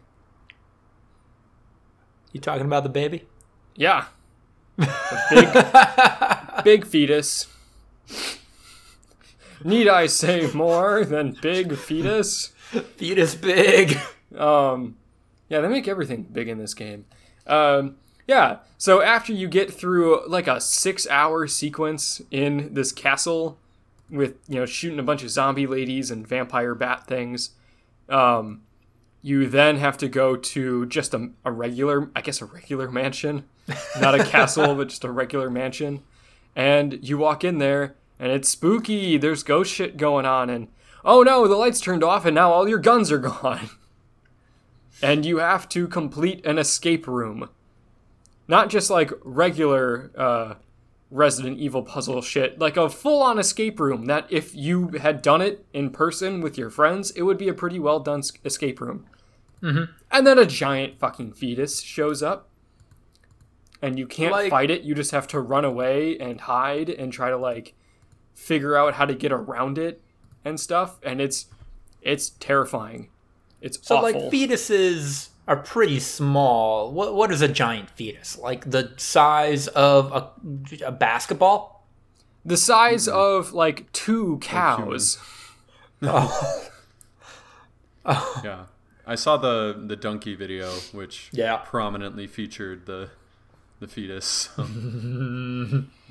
You talking about the baby? Yeah. The big, big fetus. Need I say more than big fetus? Fetus big. Um, yeah, they make everything big in this game. Um, yeah, so after you get through like a six hour sequence in this castle with, you know, shooting a bunch of zombie ladies and vampire bat things, um, you then have to go to just a, a regular, I guess, a regular mansion. Not a castle, but just a regular mansion. And you walk in there and it's spooky. There's ghost shit going on. And oh no, the lights turned off and now all your guns are gone and you have to complete an escape room. Not just like regular uh, Resident Evil puzzle shit, like a full on escape room that if you had done it in person with your friends, it would be a pretty well done escape room. Mm-hmm. And then a giant fucking fetus shows up. And you can't Like- fight it, you just have to run away and hide and try to like figure out how to get around it and stuff. And it's it's terrifying. It's So awful. like fetuses are pretty small. What what is a giant fetus? Like the size of a, a basketball? the size of like two cows. Oh, Yeah, I saw the the donkey video, which Yeah. prominently featured the the fetus.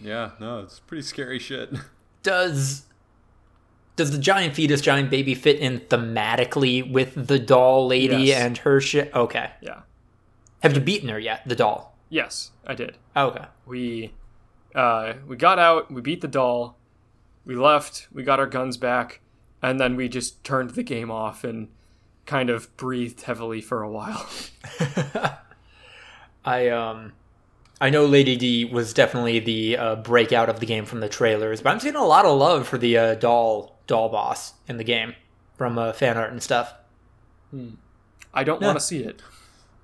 Yeah, no, it's pretty scary shit. does does the giant fetus, giant baby fit in thematically with the doll lady Yes. and her shit? Okay. Yeah. Have you beaten her yet? The doll. Yes, I did. Okay. We uh, we got out. We beat the doll. We left. We got our guns back, and then we just turned the game off and kind of breathed heavily for a while. I um I know Lady D was definitely the uh, breakout of the game from the trailers, but I'm seeing a lot of love for the uh, doll doll boss in the game from uh, fan art and stuff. I don't Yeah. want to see it.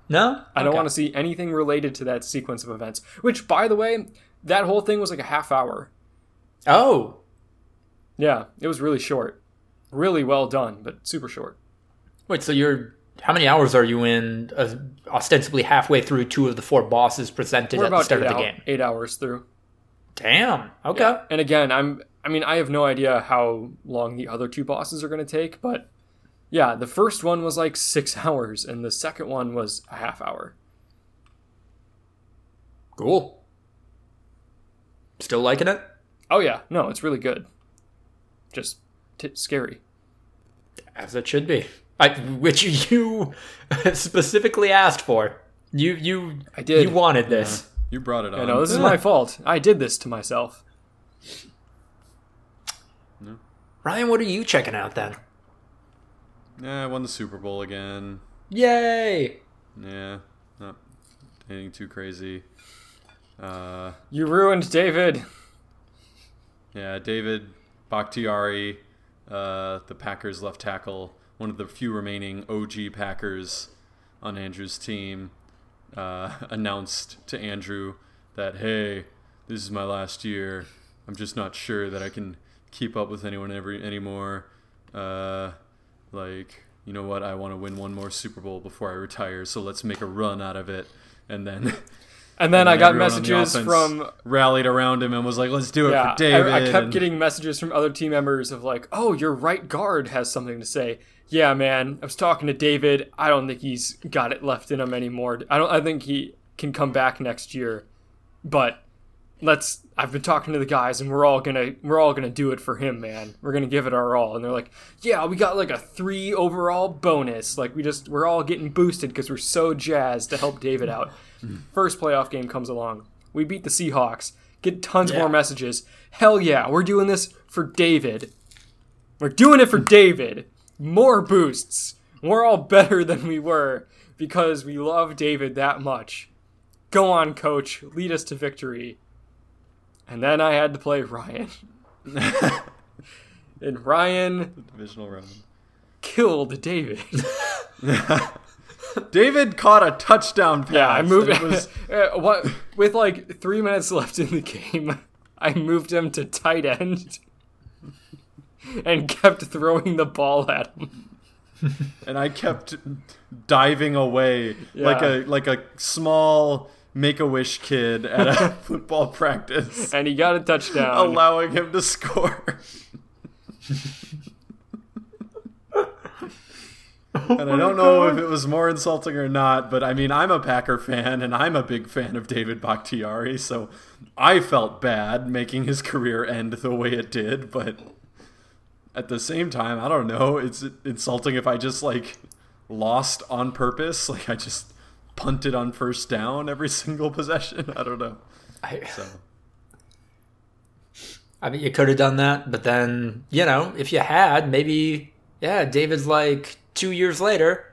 No, I don't want to see anything related to that sequence of events. Which, by the way, that whole thing was like a half hour. Oh, Yeah, it was really short. Really well done, but super short. wait. So you're how many hours are you in? Uh, ostensibly halfway through two of the four bosses presented We're at the start of the hou- game. eight hours through. Damn. Okay. And again, I'm I mean, I have no idea how long the other two bosses are going to take, but yeah, the first one was like 6 hours and the second one was a half hour. Cool. Still liking it? Oh yeah, no, it's really good. Just t- scary. As it should be. I, which you specifically asked for. You you I did. You wanted this. You brought it on. I know this is my fault. I did this to myself. No. Ryan, what are you checking out then? Yeah, I won the Super Bowl again. Yay! Yeah, not anything too crazy. Uh, You ruined David. yeah, David Bakhtiari, uh, the Packers left tackle, one of the few remaining OG Packers, on Andrew's team uh, announced to Andrew that, hey, this is my last year. I'm just not sure that I can keep up with anyone every anymore. Uh, like, you know what? I want to win one more Super Bowl before I retire, so let's make a run out of it. And then, And then I got everyone the messages from rallied around him and was like, "Let's do it yeah, for David." I, I kept and- getting messages from other team members of like, "Oh, your right guard has something to say." Yeah, man. I was talking to David. I don't think he's got it left in him anymore. I don't. I think he can come back next year, but let's. I've been talking to the guys, and we're all gonna we're all gonna do it for him, man. We're gonna give it our all. And they're like, "Yeah, we got like a three overall bonus. Like we just we're all getting boosted because we're so jazzed to help David out." First playoff game comes along. We beat the Seahawks. Get tons Yeah. more messages. Hell yeah, we're doing this for David. We're doing it for David. More boosts. We're all better than we were because we love David that much. Go on, coach. Lead us to victory. And then I had to play Ryan. and Ryan divisional round. killed David. David caught a touchdown pass. Yeah, I moved it was uh, what with like three minutes left in the game. I moved him to tight end and kept throwing the ball at him. and I kept diving away like a like a small make a wish kid at a football practice, And he got a touchdown. allowing him to score. and I don't know if it was more insulting or not, but I mean, I'm a Packer fan and I'm a big fan of David Bakhtiari, so I felt bad making his career end the way it did, but at the same time, I don't know, it's insulting if I just like lost on purpose, like I just punted on first down every single possession. I don't know. I, So I mean, you could have done that, but then you know, if you had, maybe yeah, David's like two years later.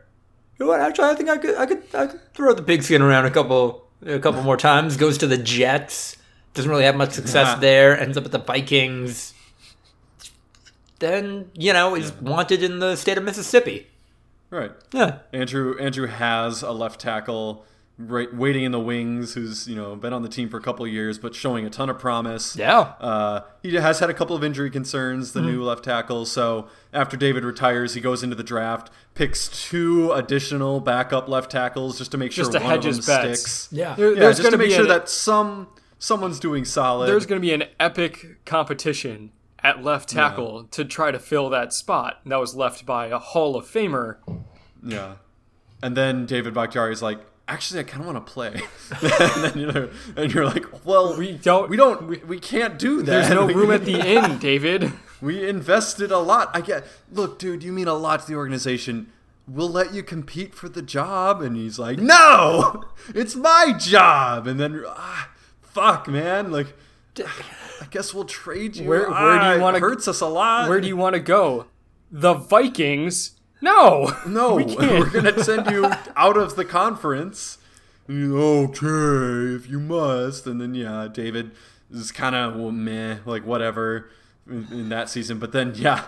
You know what? Actually, I think I could, I could, I could throw the pigskin around a couple, a couple more times. Goes to the Jets. Doesn't really have much success Yeah. there. Ends up at the Vikings. Then you know is wanted in the state of Mississippi. Right. Yeah, Andrew Andrew has a left tackle right waiting in the wings who's, you know, been on the team for a couple of years but showing a ton of promise. yeah. Uh, he has had a couple of injury concerns, the new left tackle. So after David retires, he goes into the draft, picks two additional backup left tackles just to make sure Just to one hedge of them his bets. sticks. Yeah. There- Yeah, there's just to gonna make be sure an- that some someone's doing solid. there's going to be an epic competition at left tackle to try to fill that spot that was left by a Hall of Famer. Yeah. And then David Bakhtiari is like, actually, I kind of want to play. and then you're, and you're like, well, We don't. we don't, we, we can't do that. There's no room at the inn, David. We invested a lot. I get. Look, dude, you mean a lot to the organization. We'll let you compete for the job, and he's like, "No, it's my job." And then, ah, fuck, man. Like, I guess we'll trade you. Where- where do you Ah, wanna- Hurts us a lot. Where do you want to go? The Vikings? No. No, we can't. we're gonna send you out of the conference. Okay, if you must. And then yeah, David is kind of well, meh, like whatever in, in that season. But then yeah,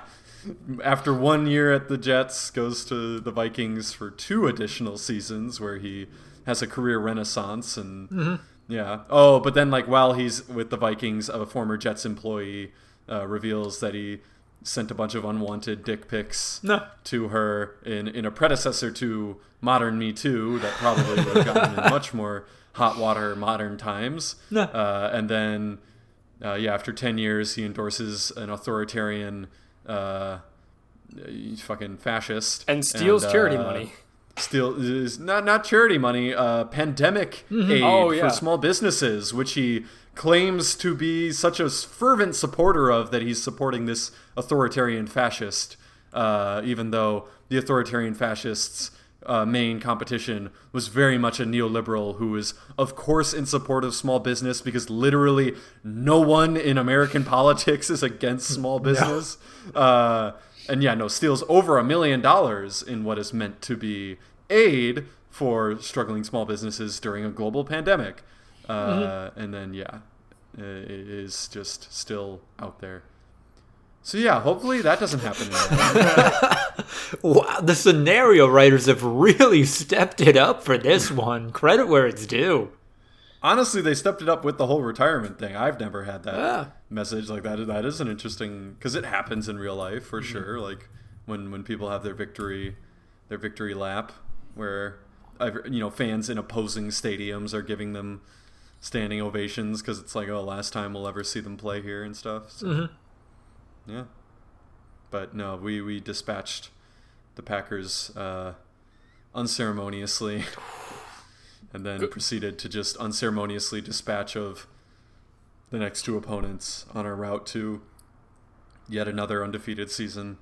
after one year at the Jets, goes to the Vikings for two additional seasons where he has a career renaissance and. Yeah. Oh, but then like while he's with the Vikings, a former Jets employee uh, reveals that he sent a bunch of unwanted dick pics No. to her in in a predecessor to Modern Me Too that probably would have gotten in much more hot water modern times. No. Uh, and then, uh, yeah, after ten years, he endorses an authoritarian, uh, fucking fascist, And steals charity uh, money. Still is not not charity money, uh, pandemic aid Oh, yeah. for small businesses, which he claims to be such a fervent supporter of that he's supporting this authoritarian fascist, uh, even though the authoritarian fascists. Uh, main competition was very much a neoliberal who is, of course, in support of small business because literally no one in American politics is against small business. Uh, and yeah, no, steals over a million dollars in what is meant to be aid for struggling small businesses during a global pandemic. Uh, And then, yeah, uh, it is just still out there. So yeah, hopefully that doesn't happen. Wow, the scenario writers have really stepped it up for this one. Credit where it's due. Honestly, they stepped it up with the whole retirement thing. I've never had that Yeah. message like that. That is an interesting because it happens in real life for sure. Like when when people have their victory, their victory lap, where you know fans in opposing stadiums are giving them standing ovations because it's like oh last time we'll ever see them play here and stuff. So, Yeah, but no, we we dispatched the Packers uh, unceremoniously. And then proceeded to just unceremoniously dispatch of the next two opponents on our route to yet another undefeated season.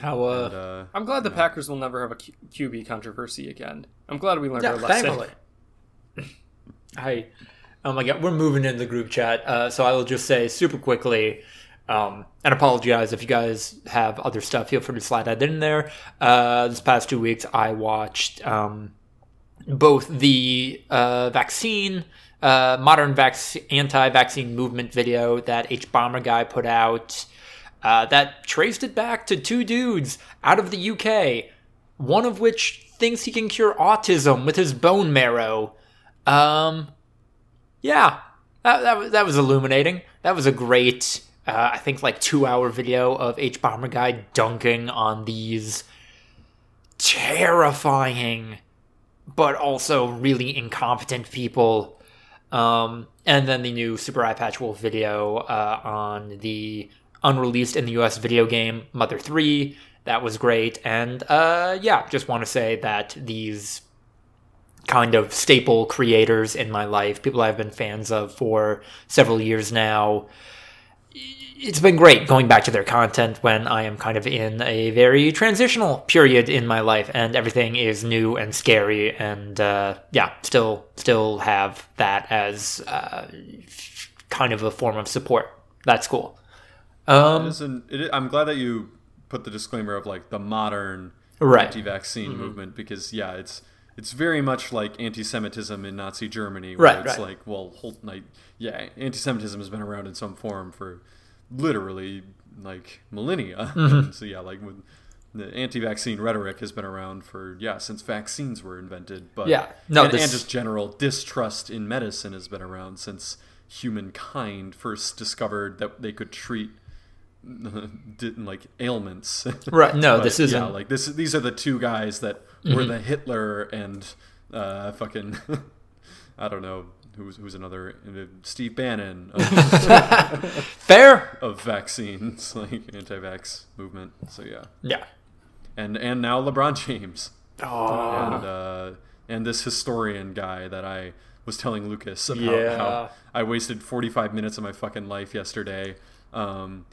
How uh, And, uh, I'm glad the Packers will never have a Q- QB controversy again. I'm glad we learned yeah, our lesson. thankfully. I, oh my god, we're moving in the group chat. Uh, so I will just say super quickly, um, and apologize if you guys have other stuff. Feel free to slide that in there. Uh, this past two weeks, I watched um, both the uh, vaccine, uh, modern vac- anti-vaccine movement video that hbomberguy put out. Uh, that traced it back to two dudes out of the UK, one of which thinks he can cure autism with his bone marrow. Um, yeah, that, that, was- that was illuminating. That was a great, uh, I think, like two hour video of hbomberguy dunking on these terrifying, but also really incompetent people. Um, and then the new Super Eyepatch Wolf video uh, on the unreleased in the US video game Mother 3. That was great. And uh, yeah, just want to say that these kind of staple creators in my life, people I've been fans of for several years now. It's been great going back to their content when I am kind of in a very transitional period in my life and everything is new and scary and uh, yeah, still still have that as uh, kind of a form of support. That's cool. It Um, is an- it is- I'm glad that you put the disclaimer of like the modern Right. anti-vaccine movement because yeah, it's it's very much like anti-Semitism in Nazi Germany. Where Right, it's right. like, well, hold, like, yeah, anti-Semitism has been around in some form for literally like millennia. Mm-hmm. so yeah, like with the anti-vaccine rhetoric has been around for yeah since vaccines were invented. But Yeah. No, and, this- and just general distrust in medicine has been around since humankind first discovered that they could treat didn't like ailments. Right, no, But, this isn't- Yeah, like this. These are the two guys that were the Hitler and uh, fucking. I don't know who's who's another uh, Steve Bannon of, fair? of vaccines, like anti-vax movement. So yeah, Yeah. and and now LeBron James Oh, and uh, and this historian guy that I was telling Lucas about Yeah. how I wasted 45 minutes of my fucking life yesterday. Um,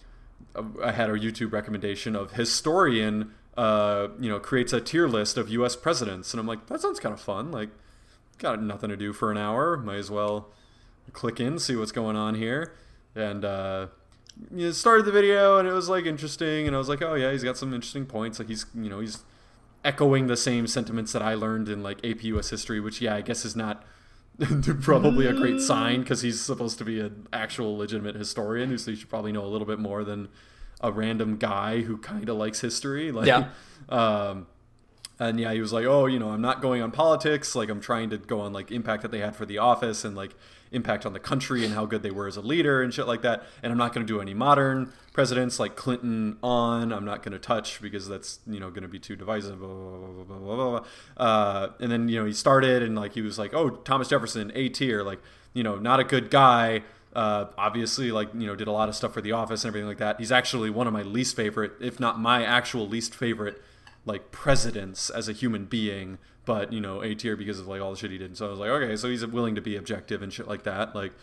I had a YouTube recommendation of historian, uh, you know, creates a tier list of U.S. presidents, and I'm like, that sounds kind of fun. Like, got nothing to do for an hour, might as well click in, see what's going on here, and uh, you know, started the video, and it was like interesting, and I was like, oh yeah, he's got some interesting points. Like he's, you know, he's echoing the same sentiments that I learned in like AP US history, which yeah, I guess is not probably a great sign because he's supposed to be an actual legitimate historian, so he should probably know a little bit more than a random guy who kind of likes history. Like, Yeah. um, and yeah, he was like, "Oh, you know, I'm not going on politics. Like, I'm trying to go on like impact that they had for the office and like impact on the country and how good they were as a leader and shit like that. And I'm not going to do any modern presidents like Clinton on. I'm not going to touch because that's you know going to be too divisive. Blah, blah, blah, blah, blah, blah. Uh, and then you know he started and like he was like, "Oh, Thomas Jefferson, A tier. Like, you know, not a good guy." Uh, obviously, like you know, did a lot of stuff for the office and everything like that. He's actually one of my least favorite, if not my actual least favorite like presidents as a human being, but you know, A tier because of like all the shit he did. So I was like, okay, so he's willing to be objective and shit like that. Like,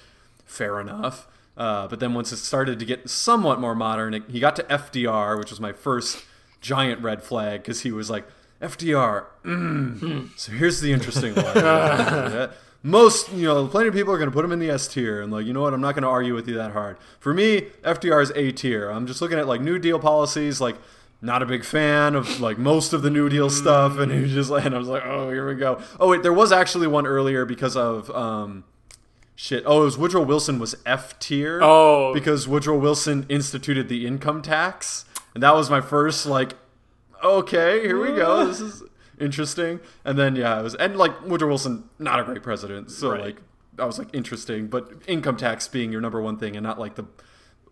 fair enough. Uh, but then once it started to get somewhat more modern, it, he got to FDR, which was my first giant red flag because he was like, FDR. Mm. So here's the interesting one. Most, you know, plenty of people are going to put him in the S tier, and like, you know what? I'm not going to argue with you that hard. For me, FDR is A tier. I'm just looking at like New Deal policies, like not a big fan of like most of the New Deal stuff, and he was just like, and I was like, oh, here we go. Oh wait, there was actually one earlier because of um, shit. Oh, it was Woodrow Wilson was F tier. Oh. because Woodrow Wilson instituted the income tax, and that was my first like, okay, here we go. This is interesting. And then yeah, it was and like Woodrow Wilson, not a great president, so Right. like I was like interesting, but income tax being your number one thing, and not like the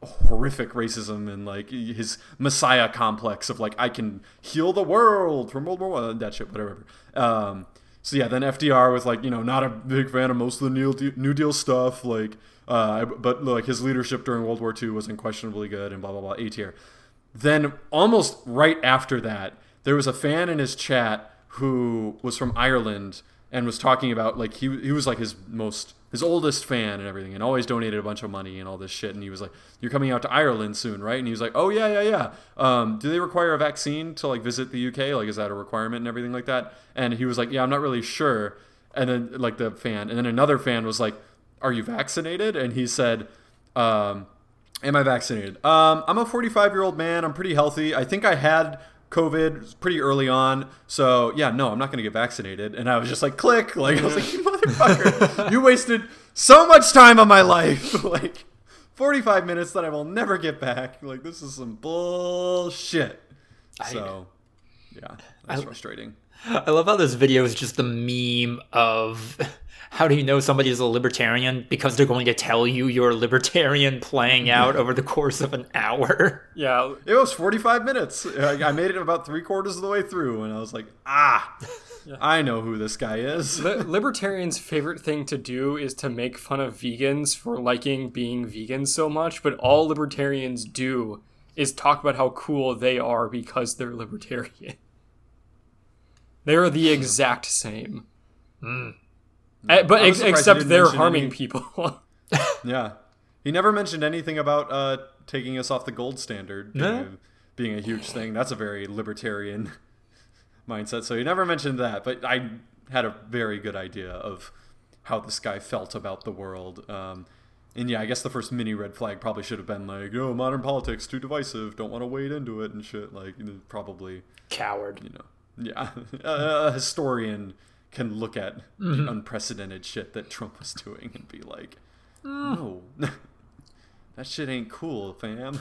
horrific racism and like his messiah complex of like I can heal the world from World War One, that shit, whatever. Um, so yeah, then FDR was like, you know, not a big fan of most of the New Deal, New Deal stuff, like, uh, but like his leadership during World War II was unquestionably good, and blah blah blah. A tier. Then almost right after that, there was a fan in his chat who was from Ireland and was talking about like he he was like his most his oldest fan and everything and always donated a bunch of money and all this shit and he was like you're coming out to Ireland soon right and he was like oh yeah yeah yeah um, do they require a vaccine to like visit the UK like is that a requirement and everything like that and he was like yeah I'm not really sure and then like the fan and then another fan was like are you vaccinated and he said um, Am I vaccinated? Um, I'm a 45 year old man. I'm pretty healthy. I think I had COVID pretty early on. So yeah, no, I'm not going to get vaccinated. And I was just like, click. Like I was like, you wasted so much time on my life. like 45 minutes that I will never get back. Like this is some bullshit. So yeah, that's frustrating. I love how this video is just the meme of how do you know somebody is a libertarian because they're going to tell you you're a libertarian playing out over the course of an hour. Yeah, It was 45 minutes. I I made it about three quarters of the way through, and I was like, ah, I know who this guy is. Li- libertarians' favorite thing to do is to make fun of vegans for liking being vegan so much, but all libertarians do is talk about how cool they are because they're libertarian. They're the exact same. Eh, but I ex- was surprised you except they're harming any- people. Yeah. He never mentioned anything about uh, taking us off the gold standard being, No. a, being a huge thing. That's a very libertarian mindset. So he never mentioned that, but I had a very good idea of how this guy felt about the world. Um, and yeah, I guess the first mini red flag probably should have been like, "Oh, modern politics too divisive. Don't want to wade into it and shit." Like, probably Coward. you know, yeah, a historian can look at the unprecedented shit that Trump was doing and be like, no, that shit ain't cool, fam.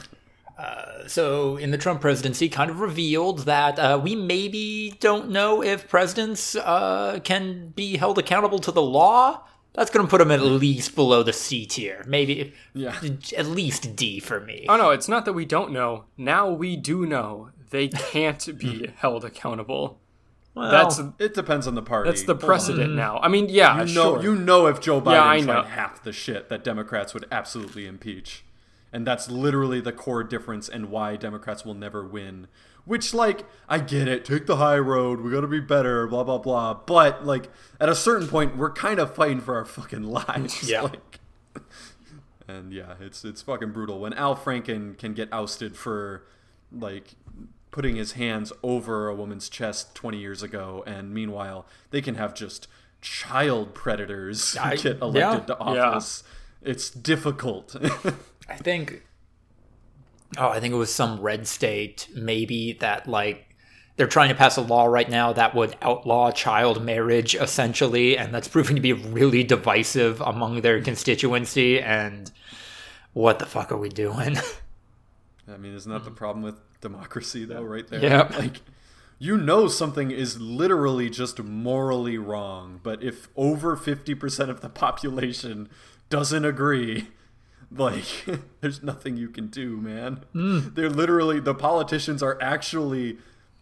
So, in the Trump presidency, kind of revealed that uh, we maybe don't know if presidents uh, can be held accountable to the law. That's going to put them at least below the C tier. Maybe Yeah. at least D for me. oh no, it's not that we don't know. Now we do know they can't be held accountable. Well, That's It depends on the party. that's the precedent mm. now. I mean, yeah, You know, sure. you know, if Joe Biden Yeah, I tried know. half the shit that Democrats would absolutely impeach, and that's literally the core difference and why Democrats will never win. Which, like, I get it. Take the high road. We got to be better. Blah blah blah. But like, at a certain point, we're kind of fighting for our fucking lives. Yeah. Like, and yeah, it's it's fucking brutal when Al Franken can get ousted for like putting his hands over a woman's chest 20 years ago, and meanwhile they can have just child predators I- get elected yeah. to Yeah. office. It's difficult. I think. Oh, I think it was some red state, maybe that like they're trying to pass a law right now that would outlaw child marriage, essentially, and that's proving to be really divisive among their constituency. And what the fuck are we doing? I mean, isn't that the mm. problem with democracy, though, right there? Yep. Like, you know something is literally just morally wrong, but if over 50% of the population doesn't agree, like, there's nothing you can do, man. Mm. They're literally, the politicians are actually,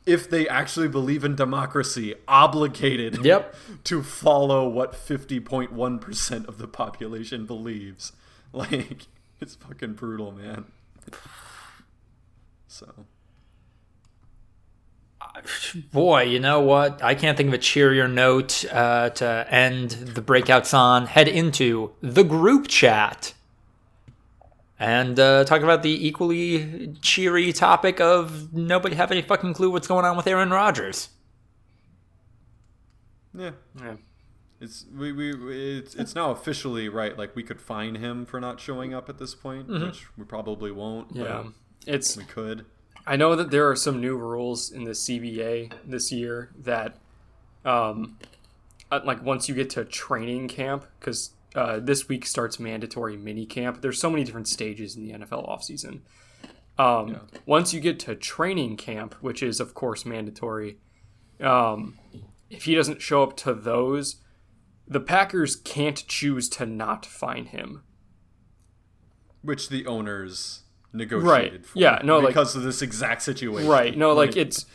if they actually believe in democracy, obligated Yep. to follow what 50.1% of the population believes. Like, it's fucking brutal, man. So, Boy, you know what? I can't think of a cheerier note uh, to end the breakouts on. Head into the group chat and uh, talk about the equally cheery topic of nobody have any fucking clue what's going on with Aaron Rodgers. yeah. Yeah. It's we, we we- it's it's now officially right. Like we could fine him for not showing up at this point, which we probably won't. Yeah. but It's we could. I know that there are some new rules in the CBA this year that, um, uh, like once you get to training camp, because uh, this week starts mandatory mini camp. There's so many different stages in the NFL offseason. Um, Once you get to training camp, which is of course mandatory, um, if he doesn't show up to those, the Packers can't choose to not fine him. which the owners negotiated Right. for. Yeah, no, like- because of this exact situation. Right? No, like it's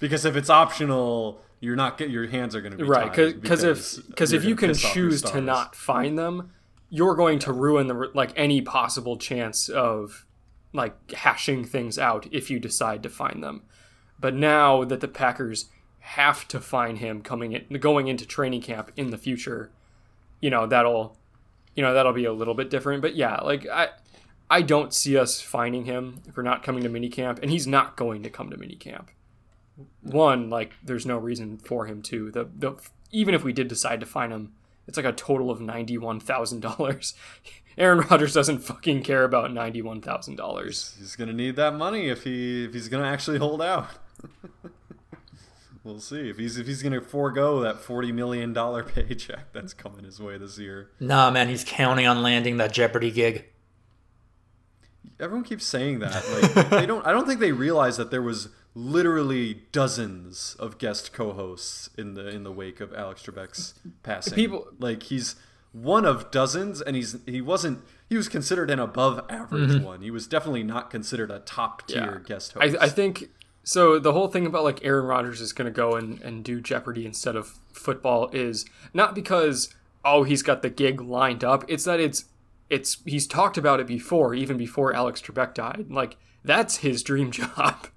because if it's optional, you're not get your hands are going to be right because if because if you can piss off your choose to not find them, you're going to ruin the like any possible chance of like hashing things out if you decide to find them. But now that the Packers have to find him coming in going into training camp in the future, you know that'll you know that'll be a little bit different. But yeah, like I. I don't see us finding him for not coming to minicamp, and he's not going to come to minicamp one like there's no reason for him to the the even if we did decide to find him it's like a total of $91,000 Aaron Rodgers doesn't fucking care about $91,000 he's going to need that money if he if he's going to actually hold out. we'll see if he's if he's going to forego that forty million dollar paycheck that's coming his way this year. Nah, man, he's counting on landing that Jeopardy gig. Everyone keeps saying that. Like they don't. I don't think they realize that there was literally dozens of guest co-hosts in the in the wake of Alex Trebek's passing. People- like he's one of dozens, and he's he wasn't. He was considered an above average one. He was definitely not considered a top tier Mm-hmm. Yeah. guest I, host. I think so the whole thing about like Aaron Rodgers is going to go and, and do Jeopardy instead of football is not because oh he's got the gig lined up it's that it's it's he's talked about it before even before Alex Trebek died like that's his dream job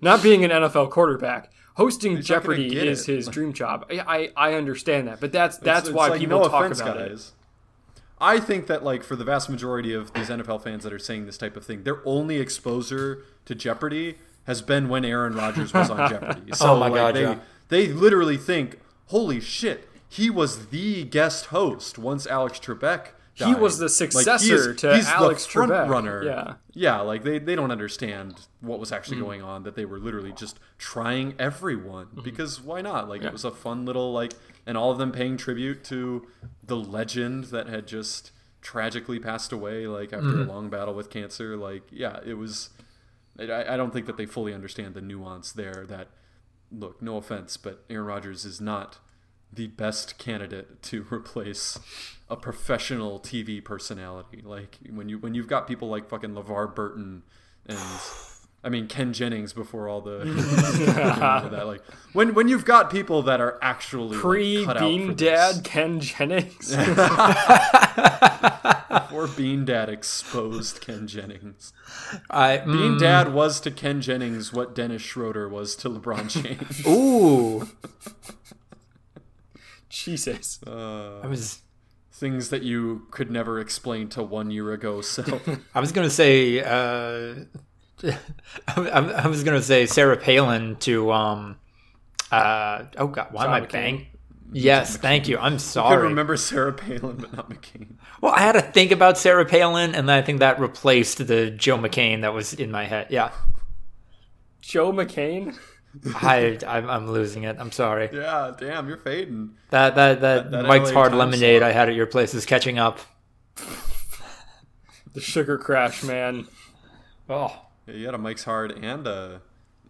not being an NFL quarterback hosting He's Jeopardy is it. his dream job I, I I understand that but that's that's it's why like, people no talk offense, about it. I think that like for the vast majority of these NFL fans that are saying this type of thing, their only exposure to Jeopardy has been when Aaron Rodgers was on Jeopardy. Oh so Oh my like, God, they yeah. they literally think, "Holy shit, he was the guest host once Alex Trebek." He was the Like, successor to he's Alex the front Trebek. runner. Yeah. yeah, like they, they don't understand what was actually going on. That they were literally just trying everyone Mm-hmm. because why not? Like it was a fun little like, and all of them paying tribute to the legend that had just tragically passed away like after Mm-hmm. a long battle with cancer. Like yeah, it was. I, I don't think that they fully understand the nuance there. That look, no offense, but Aaron Rodgers is not the best candidate to replace a professional TV personality. Like when you when you've got people like fucking LeVar Burton and I mean Ken Jennings before all the that like when when you've got people that are actually pre cut out for Bean this. Dad Ken Jennings or Bean Dad exposed Ken Jennings. I Bean mm, Dad was to Ken Jennings what Dennis Schroeder was to LeBron James. ooh, Jesus I was Things that you could never explain to one year ago self. I was gonna say uh, I, I was gonna say Sarah Palin to um uh oh god why am John I McCain. bang? Yes, thank you. I'm sorry. I could sorry. remember Sarah Palin, but not McCain. Well, I had to think about Sarah Palin, and then I think that replaced the Joe McCain that was in my head. Yeah, Joe McCain I I'm, I'm losing it. I'm sorry. Yeah, damn, you're fading. That that that, that Mike's LA Hard Lemonade slot. I had at your place is catching up. the sugar crash man Oh, Yeah, you had a Mike's Hard and a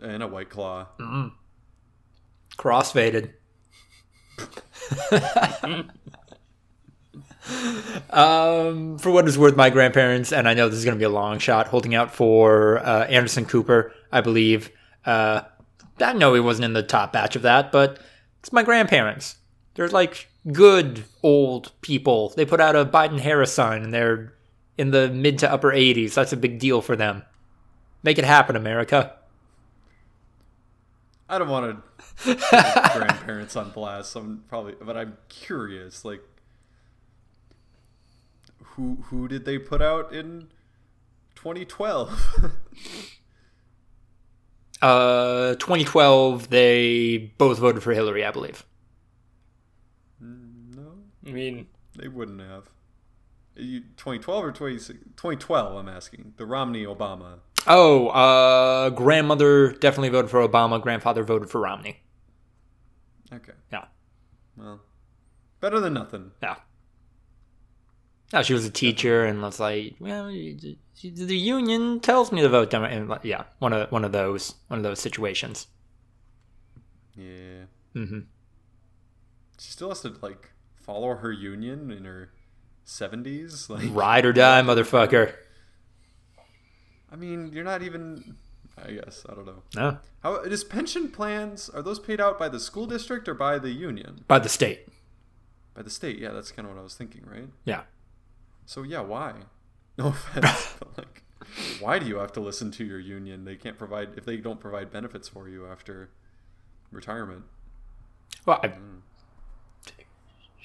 and a White Claw. crossfaded. um, for what is worth, my grandparents, and I know this is going to be a long shot, holding out for uh, Anderson Cooper, I believe. Uh, I know he wasn't in the top batch of that, but it's my grandparents. They're like good old people. They put out a Biden Harris sign, and they're in the mid to upper 80s. That's a big deal for them. Make it happen, America. I don't want to put grandparents on blast. I'm probably, but I'm curious. Like, who who did they put out in 2012? Uh, 2012, they both voted for Hillary, I believe. no, I mean they wouldn't have. You, 2012 or 20, 2012? I'm asking. The Romney Obama. Oh, uh, grandmother definitely voted for Obama. Grandfather voted for Romney. Okay. Yeah, Well, better than nothing. yeah. No, she was a teacher, and was like, well, the union tells me to vote Democrat. And like, yeah, one of one of those one of those situations. Yeah. hmm She still has to like follow her union in her seventies. Like, Ride or die, motherfucker. I mean, you're not even. I guess I don't know. No, How is pension plans? Are those paid out by the school district or by the union? by the state. By the state. Yeah, that's kind of what I was thinking, right? Yeah. So yeah, why? No offense, but like, why do you have to listen to your union? They can't provide if they don't provide benefits for you after retirement. Well, I,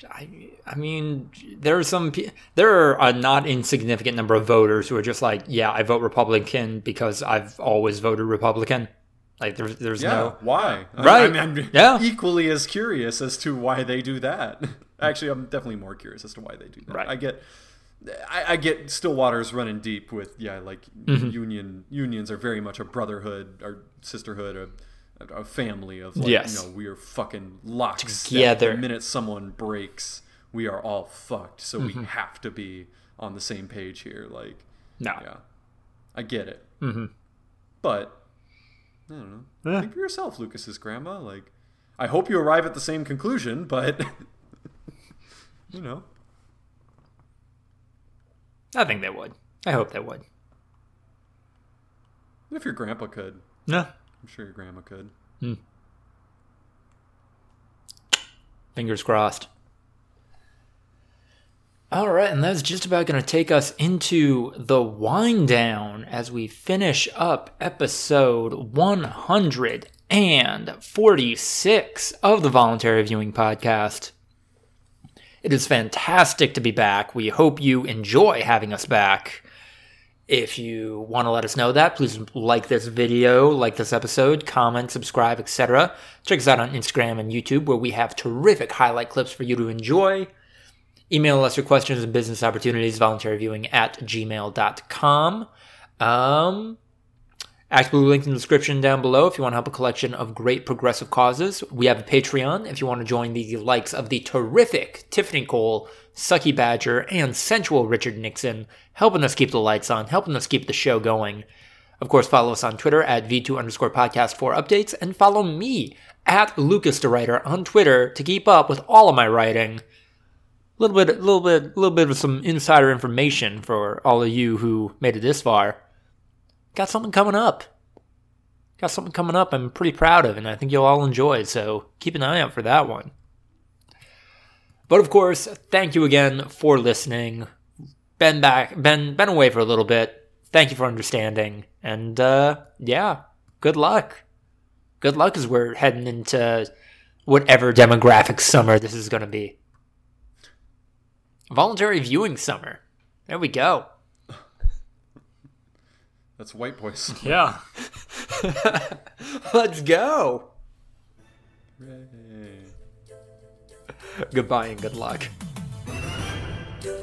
I, I mean, there are some, there are a not insignificant number of voters who are just like, yeah, I vote Republican because I've always voted Republican. Like, there's, there's Yeah, no, why? I- Right. I, am Yeah. equally as curious as to why they do that. Actually, I'm definitely more curious as to why they do that. Right. I get, I, I get Stillwater's running deep with yeah, like Mm-hmm. union unions are very much a brotherhood or sisterhood, a, a family of like, Yes. you know, we are fucking locked Together. The minute someone breaks, we are all fucked. So Mm-hmm. we have to be on the same page here. Like, no. yeah, I get it. Mm-hmm. But I don't know. Yeah. Think for yourself, Lucas's grandma. Like, I hope you arrive at the same conclusion, but you know, I think they would. I hope they would. if your grandpa could, No. I'm sure your grandma could. Hmm. Fingers crossed. All right, and that's just about going to take us into the wind down as we finish up episode 146 of the Voluntary Viewing Podcast. It is fantastic to be back. We hope you enjoy having us back. If you want to let us know that, please like this video, like this episode, comment, subscribe, etc. Check us out on Instagram and YouTube where we have terrific highlight clips for you to enjoy. Email us your questions and business opportunities, voluntaryviewing at gmail.com. Um, ActBlue link in the description down below if you want to help a collection of great progressive causes. We have a Patreon if you want to join the likes of the terrific Tiffany Cole, Sucky Badger, and sensual Richard Nixon, helping us keep the lights on, helping us keep the show going. Of course, follow us on Twitter at V2 underscore podcast for updates, and follow me at Lucas DeRuyter on Twitter to keep up with all of my writing. A little bit, a little bit, a little bit of some insider information for all of you who made it this far got something coming up. Got something coming up I'm pretty proud of, and I think you'll all enjoy, so keep an eye out for that one. But of course, thank you again for listening. Been back, been been away for a little bit. Thank you for understanding, and uh, yeah, good luck. Good luck as we're heading into whatever demographic summer this is going to be. Voluntary viewing summer. There we go. That's white boys. Yeah. Let's go. Hooray. Goodbye and good luck. do